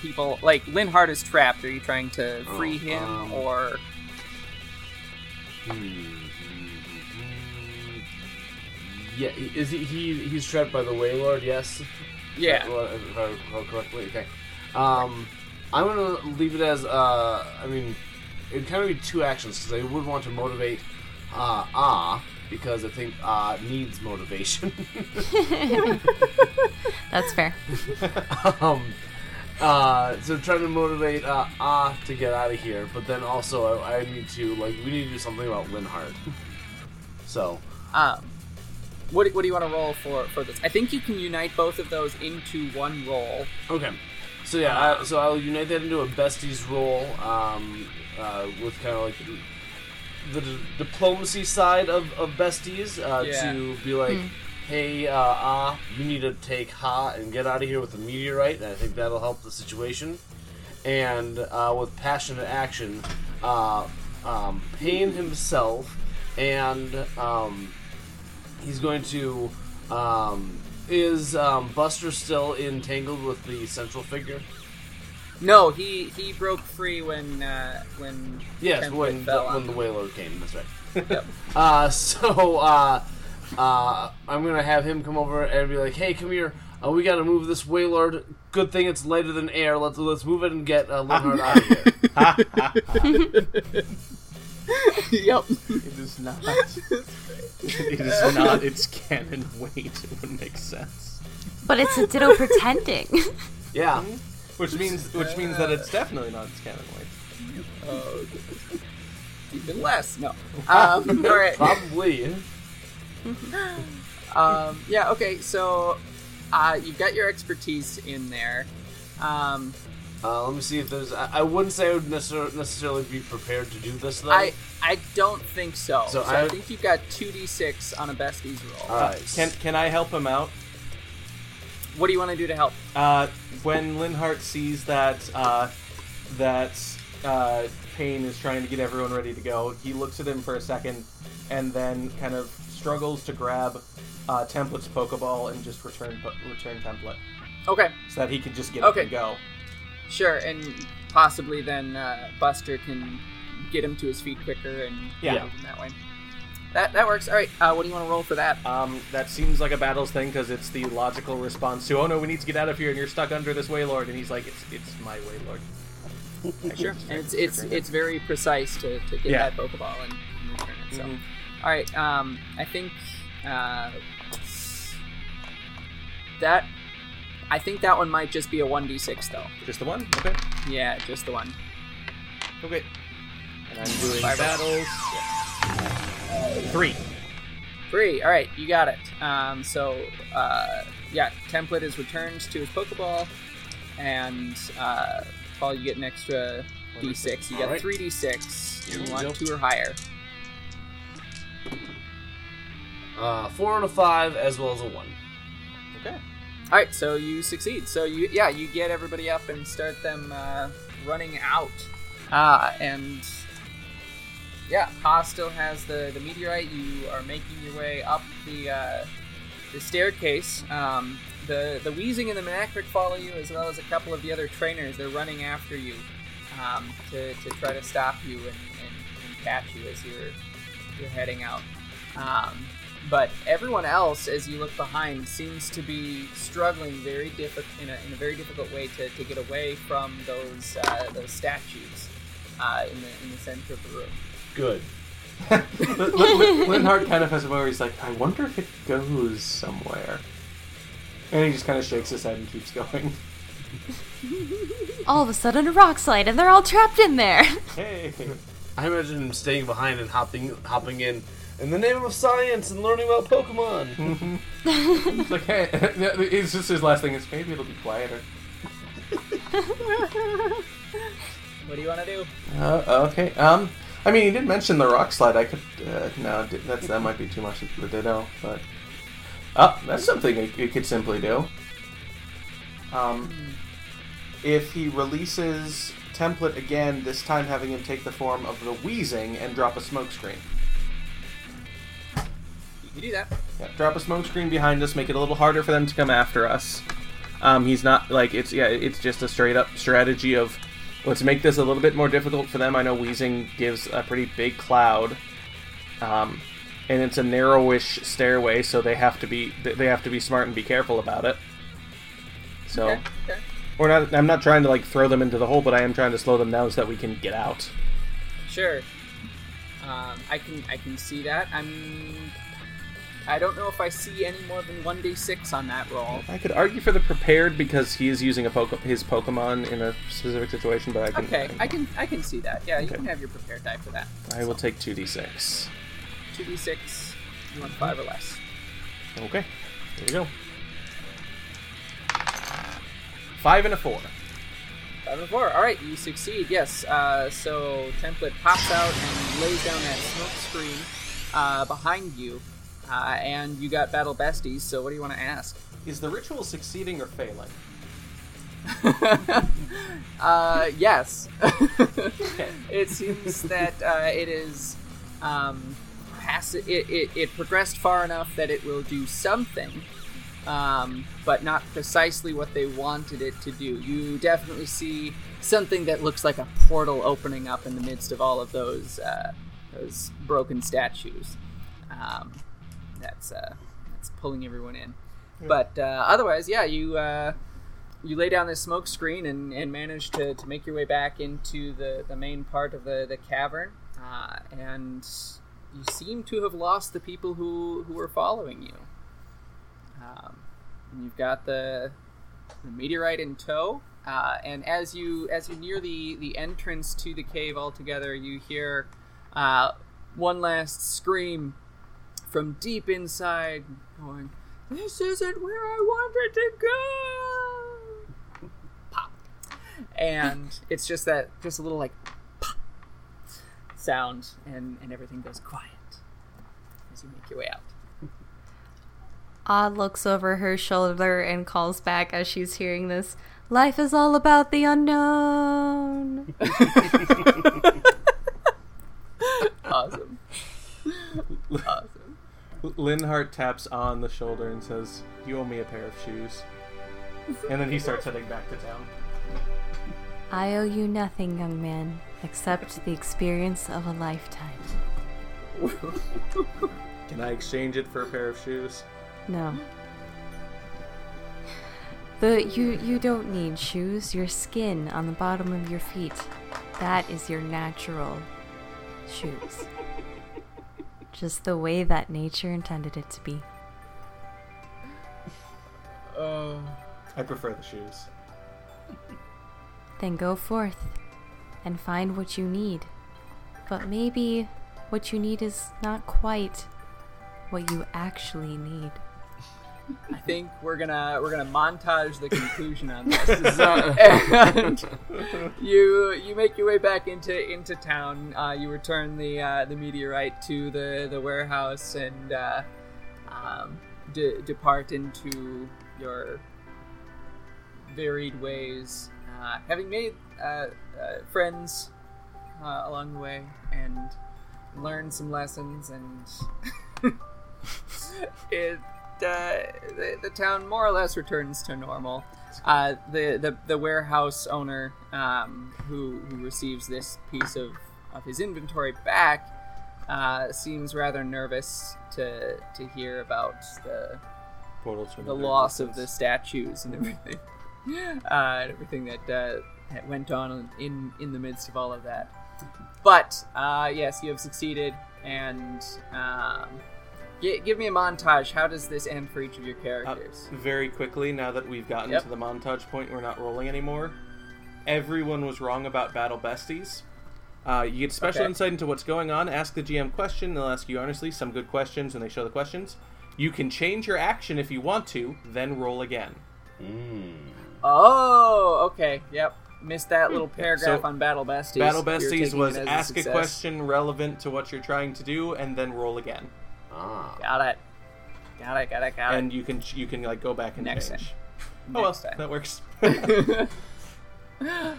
people like Linhardt is trapped? Are you trying to free Oh, him, um, or Yeah, is he, he he's trapped by the Wailord? Yes. yeah? Well, If I recall correctly, okay. Um, I'm gonna leave it as uh, I mean, it'd kind of be two actions because I would want to motivate uh, Ah because I think Ah needs motivation. [LAUGHS] [LAUGHS] That's fair. [LAUGHS] um, uh, so trying to motivate uh, Ah to get out of here, but then also I, I need to like we need to do something about Linhardt. [LAUGHS] so Um, what, what do you want to roll for for this? I think you can unite both of those into one roll. Okay. So yeah, I, so I'll unite that into a besties roll um, uh, with kind of like the, the diplomacy side of, of besties uh, Yeah. to be like, hey, uh, ah, you need to take Ha and get out of here with a meteorite, and I think that'll help the situation. And uh, with passionate action, uh, um, Paine himself, and um, he's going to. Um, is um, Buster still entangled with the central figure? No, he he broke free when uh, when Yes, when fell when the. Whaler came. That's right. Yep. [LAUGHS] Uh, so uh, uh, I'm gonna have him come over and be like, "Hey, come here. Uh, we gotta move this Wailord. Good thing it's lighter than air. Let's let's move it and get uh, Linhardt out of here." [LAUGHS] yep. It is not. it is not its canon weight. It wouldn't make sense. But it's a ditto pretending. [LAUGHS] Yeah. Which means which means that it's definitely not its canon weight. Oh, even less. No. [LAUGHS] Um, all right. Probably. [LAUGHS] Um, yeah. Okay. So uh, you've got your expertise in there. Um, Uh, let me see if there's. I, I wouldn't say I would necessar- necessarily be prepared to do this though. I I don't think so. So So, I, I- think you've got two d six on a besties roll. All right. Can can I help him out? what do you want to do to help? Uh, when Linhardt sees that uh, that uh, Paine is trying to get everyone ready to go, he looks at him for a second, and then kind of struggles to grab uh, Template's Pokeball and just return return Template, Okay. so that he can just get Okay. up and go. Sure, and possibly then uh, Buster can get him to his feet quicker and Yeah. move him that way. That that works. All right. Uh, what do you want to roll for that? Um, that seems like a battles thing because it's the logical response to, "Oh no, we need to get out of here, and you're stuck under this Wailord." And he's like, "It's it's my Wailord." Sure. [LAUGHS] And it's it's it's very precise to, to get Yeah. that Pokeball and, and return it. So, Mhm. All right. Um, I think uh, that I think that one might just be a one d six though. Just the one? Okay. Yeah, just the one. Okay. And I'm doing Five. battles. Three. Three. All right, you got it. Um, so uh, yeah, template is returned to his Pokeball. and uh, Paul, you get an extra d6. You got Alright. three d6. Here You want two or higher. Uh, four and a five, as well as a one. Okay. All right, so you succeed. So you, yeah, you get everybody up and start them uh, running out. Uh, and yeah, Ha still has the the meteorite. You are making your way up the uh, the staircase. Um, the the Weezing and the Manectric follow you, as well as a couple of the other trainers. They're running after you um, to, to try to stop you and, and, and catch you as you're you're heading out. Um, but everyone else, as you look behind, seems to be struggling very diffi- in, a, in a very difficult way to, to get away from those uh, those statues uh, in the in the center of the room. Good. [LAUGHS] Linhardt kind of has a moment where he's like, I wonder if it goes somewhere. And he just kind of shakes his head and keeps going. All of a sudden, a rock slide, and they're all trapped in there. Hey. I imagine him staying behind and hopping, hopping in, in the name of science and learning about Pokemon. It's like, hey, [LAUGHS] it's just his last thing is maybe it'll be quieter. What do you want to do? Uh, okay. Um, I mean, he did mention the rock slide. I could, uh, no, that's that might be too much of the ditto, but oh, that's something he, he could simply do. Um, if he releases template again, this time having him take the form of the Weezing and drop a smoke screen. You can do that. Yeah, drop a smoke screen behind us, make it a little harder for them to come after us. Um, he's not like it's yeah, it's just a straight up strategy of let's make this a little bit more difficult for them. I know Weezing gives a pretty big cloud, um, and it's a narrowish stairway, so they have to be they have to be smart and be careful about it. So Okay. okay. We're not. I'm not trying to like throw them into the hole, but I am trying to slow them down so that we can get out. Sure. Um, I can I can see that. I'm. I don't know if I see any more than one d six on that roll. I could argue for the prepared because he is using a poke- his Pokemon in a specific situation, but I can. Okay, I can I can see that. Yeah, you can have your prepared die for that. I will take 2d6. Two d six. You want five or less? Okay, here we go. Five and a four. Five and a four. All right, you succeed. Yes. Uh, so template pops out and lays down that smoke screen uh, behind you, uh, and you got battle besties. So what do you want to ask? Is the ritual succeeding or failing? [LAUGHS] uh, yes. [LAUGHS] it seems that uh, it is um, pass- it, it, it progressed far enough that it will do something, um, but not precisely what they wanted it to do. You definitely see something that looks like a portal opening up in the midst of all of those uh, those broken statues. Um, that's uh, that's pulling everyone in. But uh, otherwise, yeah, you uh, you lay down this smoke screen and, and manage to, to make your way back into the, the main part of the, the cavern. Uh, and you seem to have lost the people who, who were following you. Um, and you've got the, the meteorite in tow. Uh, and as you as you near the, the entrance to the cave altogether, you hear uh, one last scream from deep inside, going, "This isn't where I wanted to go." Pop, and [LAUGHS] it's just that, just a little like pop sound, and and everything goes quiet as you make your way out. Odd looks over her shoulder and calls back as she's hearing this. Life is all about the unknown. Awesome, awesome. Linhardt taps on the shoulder and says, You owe me a pair of shoes. And then he starts heading back to town. I owe you nothing, young man, except the experience of a lifetime. [LAUGHS] Can I exchange it for a pair of shoes? No. The you you don't need shoes. Your skin on the bottom of your feet. That is your natural shoes. Just the way that nature intended it to be. Uh, I prefer the shoes. Then go forth and find what you need. But maybe what you need is not quite what you actually need. I think we're gonna we're gonna montage the conclusion on this. [LAUGHS] [LAUGHS] And you you make your way back into into town. Uh, you return the uh, the meteorite to the the warehouse and uh, um, de- depart into your varied ways, uh, having made uh, uh, friends uh, along the way and learned some lessons and [LAUGHS] it uh, the, the town more or less returns to normal. Uh, the, the the warehouse owner um, who who receives this piece of, of his inventory back uh, seems rather nervous to to hear about the Portals the loss of the statues and everything, [LAUGHS] uh, and everything that uh, that went on in in the midst of all of that. But uh, yes, you have succeeded, and um, give me a montage. How does this end for each of your Uh, characters? very quickly, now that we've gotten Yep. to the montage point, we're not rolling anymore. Everyone was wrong about Battle Besties. Uh, you get special Okay. insight into what's going on. Ask the GM question. They'll ask you honestly some good questions, and they show the questions. You can change your action if you want to, then roll again. Mm. Oh, okay. Yep. Missed that little paragraph So, on Battle Besties. Battle Besties was it as ask a success. question relevant to what you're trying to do, and then roll again. Ah. Got it. Got it. Got it. Got it. And you can you can like go back and Next change. time. Oh well, time. that works. [LAUGHS] [LAUGHS]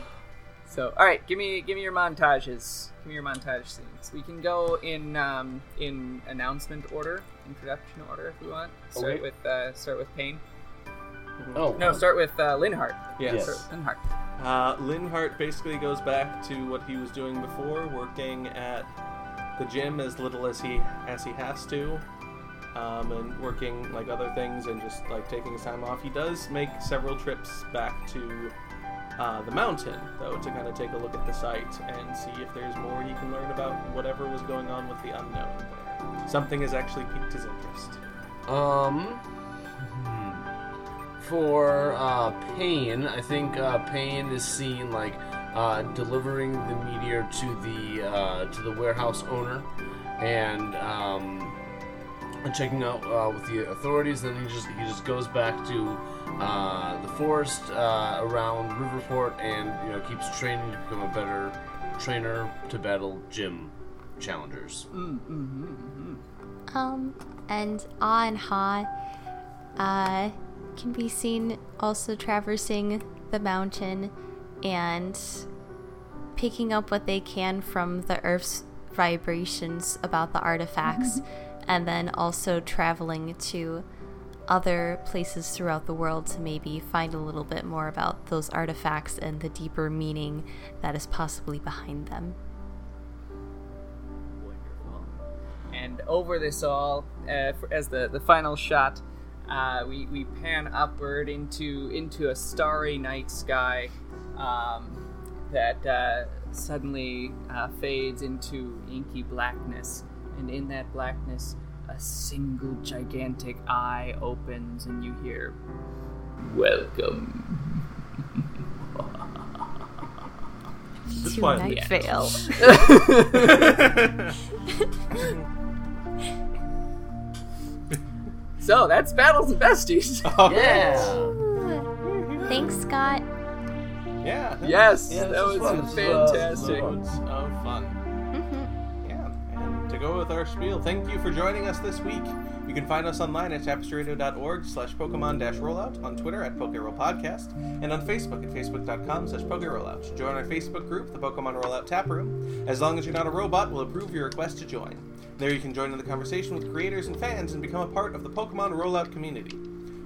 So, all right, give me give me your montages. Give me your montage scenes. We can go in um, in announcement order, introduction order, if we want. Start Okay. with uh, start with Paine. Oh. No, start with uh, Linhardt. yes. Yes. Start with Linhardt. Uh, Linhardt basically goes back to what he was doing before, working at the gym as little as he as he has to, um, and working like other things and just like taking his time off. He does make several trips back to uh, the mountain though to kind of take a look at the site and see if there's more he can learn about whatever was going on with the unknown. Something has actually piqued his interest. Um. hmm. For uh, Paine, I think uh, Paine is seen like uh, delivering the meteor to the uh, to the warehouse owner, and um, checking out uh, with the authorities. Then he just he just goes back to uh, the forest uh, around Riverport, and you know keeps training to become a better trainer to battle gym challengers. Um, and Ah and Ha uh, can be seen also traversing the mountain and picking up what they can from the Earth's vibrations about the artifacts, and then also traveling to other places throughout the world to maybe find a little bit more about those artifacts and the deeper meaning that is possibly behind them. Wonderful. And over this all, uh, for, as the, the final shot, uh, we, we pan upward into into a starry night sky um, that uh, suddenly uh, fades into inky blackness. And in that blackness, a single gigantic eye opens, and you hear, Welcome. This to one, Night yeah. [LAUGHS] Vale. So that's Battles of Besties. [LAUGHS] Yeah. Thanks, Scott. Yeah. yes, Yeah, that this was is fun. This is, uh, fantastic. Loads of fun. Mhm. Yeah, and to go with our spiel, thank you for joining us this week. You can find us online at tapestryradio.org slash Pokemon dash rollout, on Twitter at PokeRoll Podcast, and on Facebook at facebook.com slash PokeRollout. Join our Facebook group, the Pokemon Rollout Tap Room. As long as you're not a robot, we'll approve your request to join. There you can join in the conversation with creators and fans and become a part of the Pokemon Rollout community.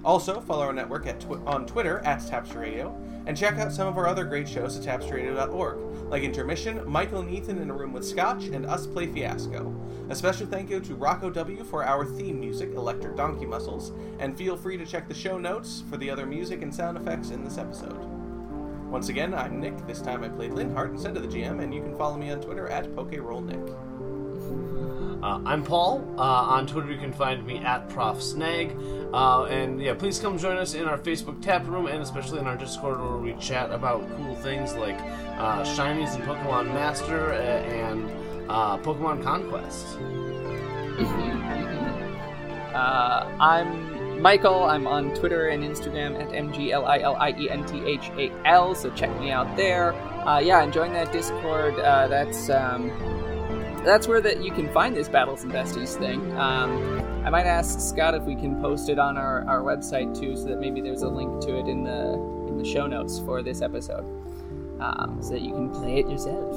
Also, follow our network at twi- on Twitter at Tapestry Radio, and check out some of our other great shows at tapestryradio.org, like Intermission, Michael and Ethan in a Room with Scotch, and Us Play Fiasco. A special thank you to Rocco W for our theme music, Electric Donkey Muscles, and feel free to check the show notes for the other music and sound effects in this episode. Once again, I'm Nick. This time I played Linhardt instead of the GM, and you can follow me on Twitter at PokeRollNick. Uh, I'm Paul. Uh, on Twitter, you can find me at Prof Snag. Uh, and yeah, please come join us in our Facebook tap room and especially in our Discord where we chat about cool things like uh, Shinies and Pokemon Master uh, and uh, Pokemon Conquest. [LAUGHS] I'm Michael. I'm on Twitter and Instagram at mglilienthal. So check me out there. Yeah, and join that Discord. That's um, that's where that you can find this Battles and Besties thing. Um, I might ask Scott if we can post it on our, our website too, so that maybe there's a link to it in the in the show notes for this episode, um, so that you can play it yourself.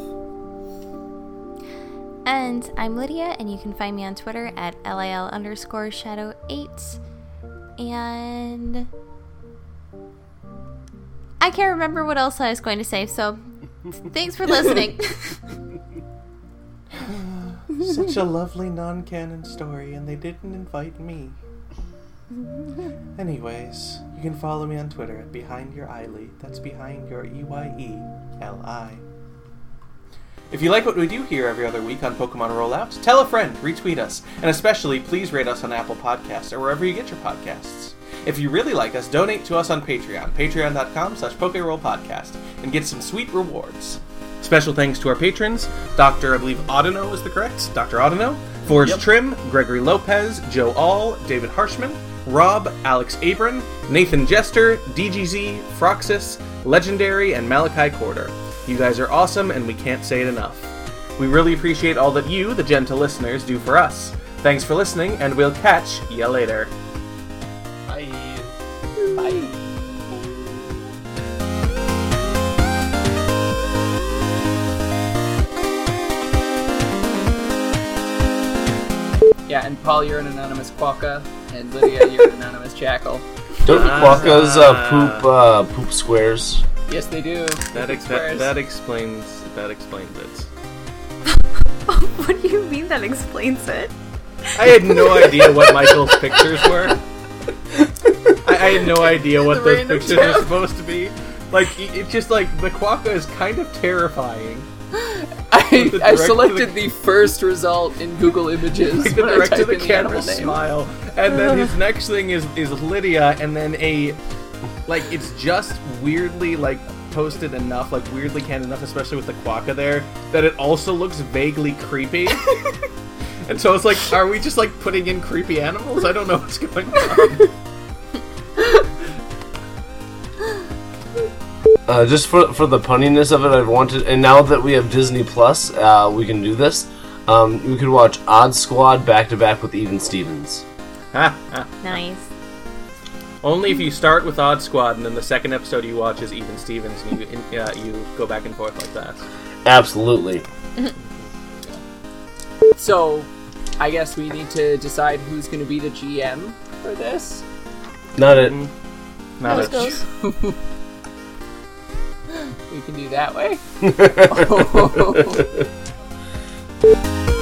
And I'm Lydia, and you can find me on Twitter at LIL underscore shadow 8. And I can't remember what else I was going to say, so thanks for [LAUGHS] listening. [LAUGHS] Such a lovely non canon story, and they didn't invite me. Anyways, you can follow me on Twitter at Behind Your Eyely. That's behind your E Y E L I. If you like what we do here every other week on Pokemon Rollout, tell a friend, retweet us, and especially please rate us on Apple Podcasts or wherever you get your podcasts. If you really like us, donate to us on Patreon, patreon.com slash Podcast, and get some sweet rewards. Special thanks to our patrons, Dr. I believe Audino is the correct, Dr. Audino, Forrest Trim, Gregory Lopez, Joe All, David Harshman, Rob, Alex Abram, Nathan Jester, DGZ, Froxus, Legendary, and Malachi Corder. You guys are awesome, and we can't say it enough. We really appreciate all that you, the gentle listeners, do for us. Thanks for listening, and we'll catch ya later. Bye. Bye. Yeah, and Paul, you're an anonymous quokka, and Lydia, you're an anonymous jackal. Don't Ah. quokkas uh, poop uh, poop squares? Yes, they do. That, ex- that, that explains that explains it. [LAUGHS] what do you mean that explains it? I had no idea what Michael's pictures were. I, I had no idea what those random pictures were supposed to be. Like, it's just like the quokka is kind of terrifying. I, I selected the- the first result in Google Images Like [LAUGHS] the director of the in the camera smile, and then his [LAUGHS] next thing is is Lydia, and then a like it's just weirdly like posted enough, like weirdly canned enough, especially with the quokka there, that it also looks vaguely creepy. [LAUGHS] and so it's like, are we just like putting in creepy animals? I don't know what's going on. Uh, just for for the punniness of it, I've wanted, and now that we have Disney Plus, uh, we can do this. Um, we could watch Odd Squad back to back with Even Stevens. Ha, [LAUGHS] ha. Nice. Only if you start with Odd Squad and then the second episode you watch is Even Stevens and you in, uh, you go back and forth like that. Absolutely. [LAUGHS] So, I guess we need to decide who's going to be the GM for this. Not it. Not Goes, a- goes. [GASPS] We can do that way. [LAUGHS] [LAUGHS]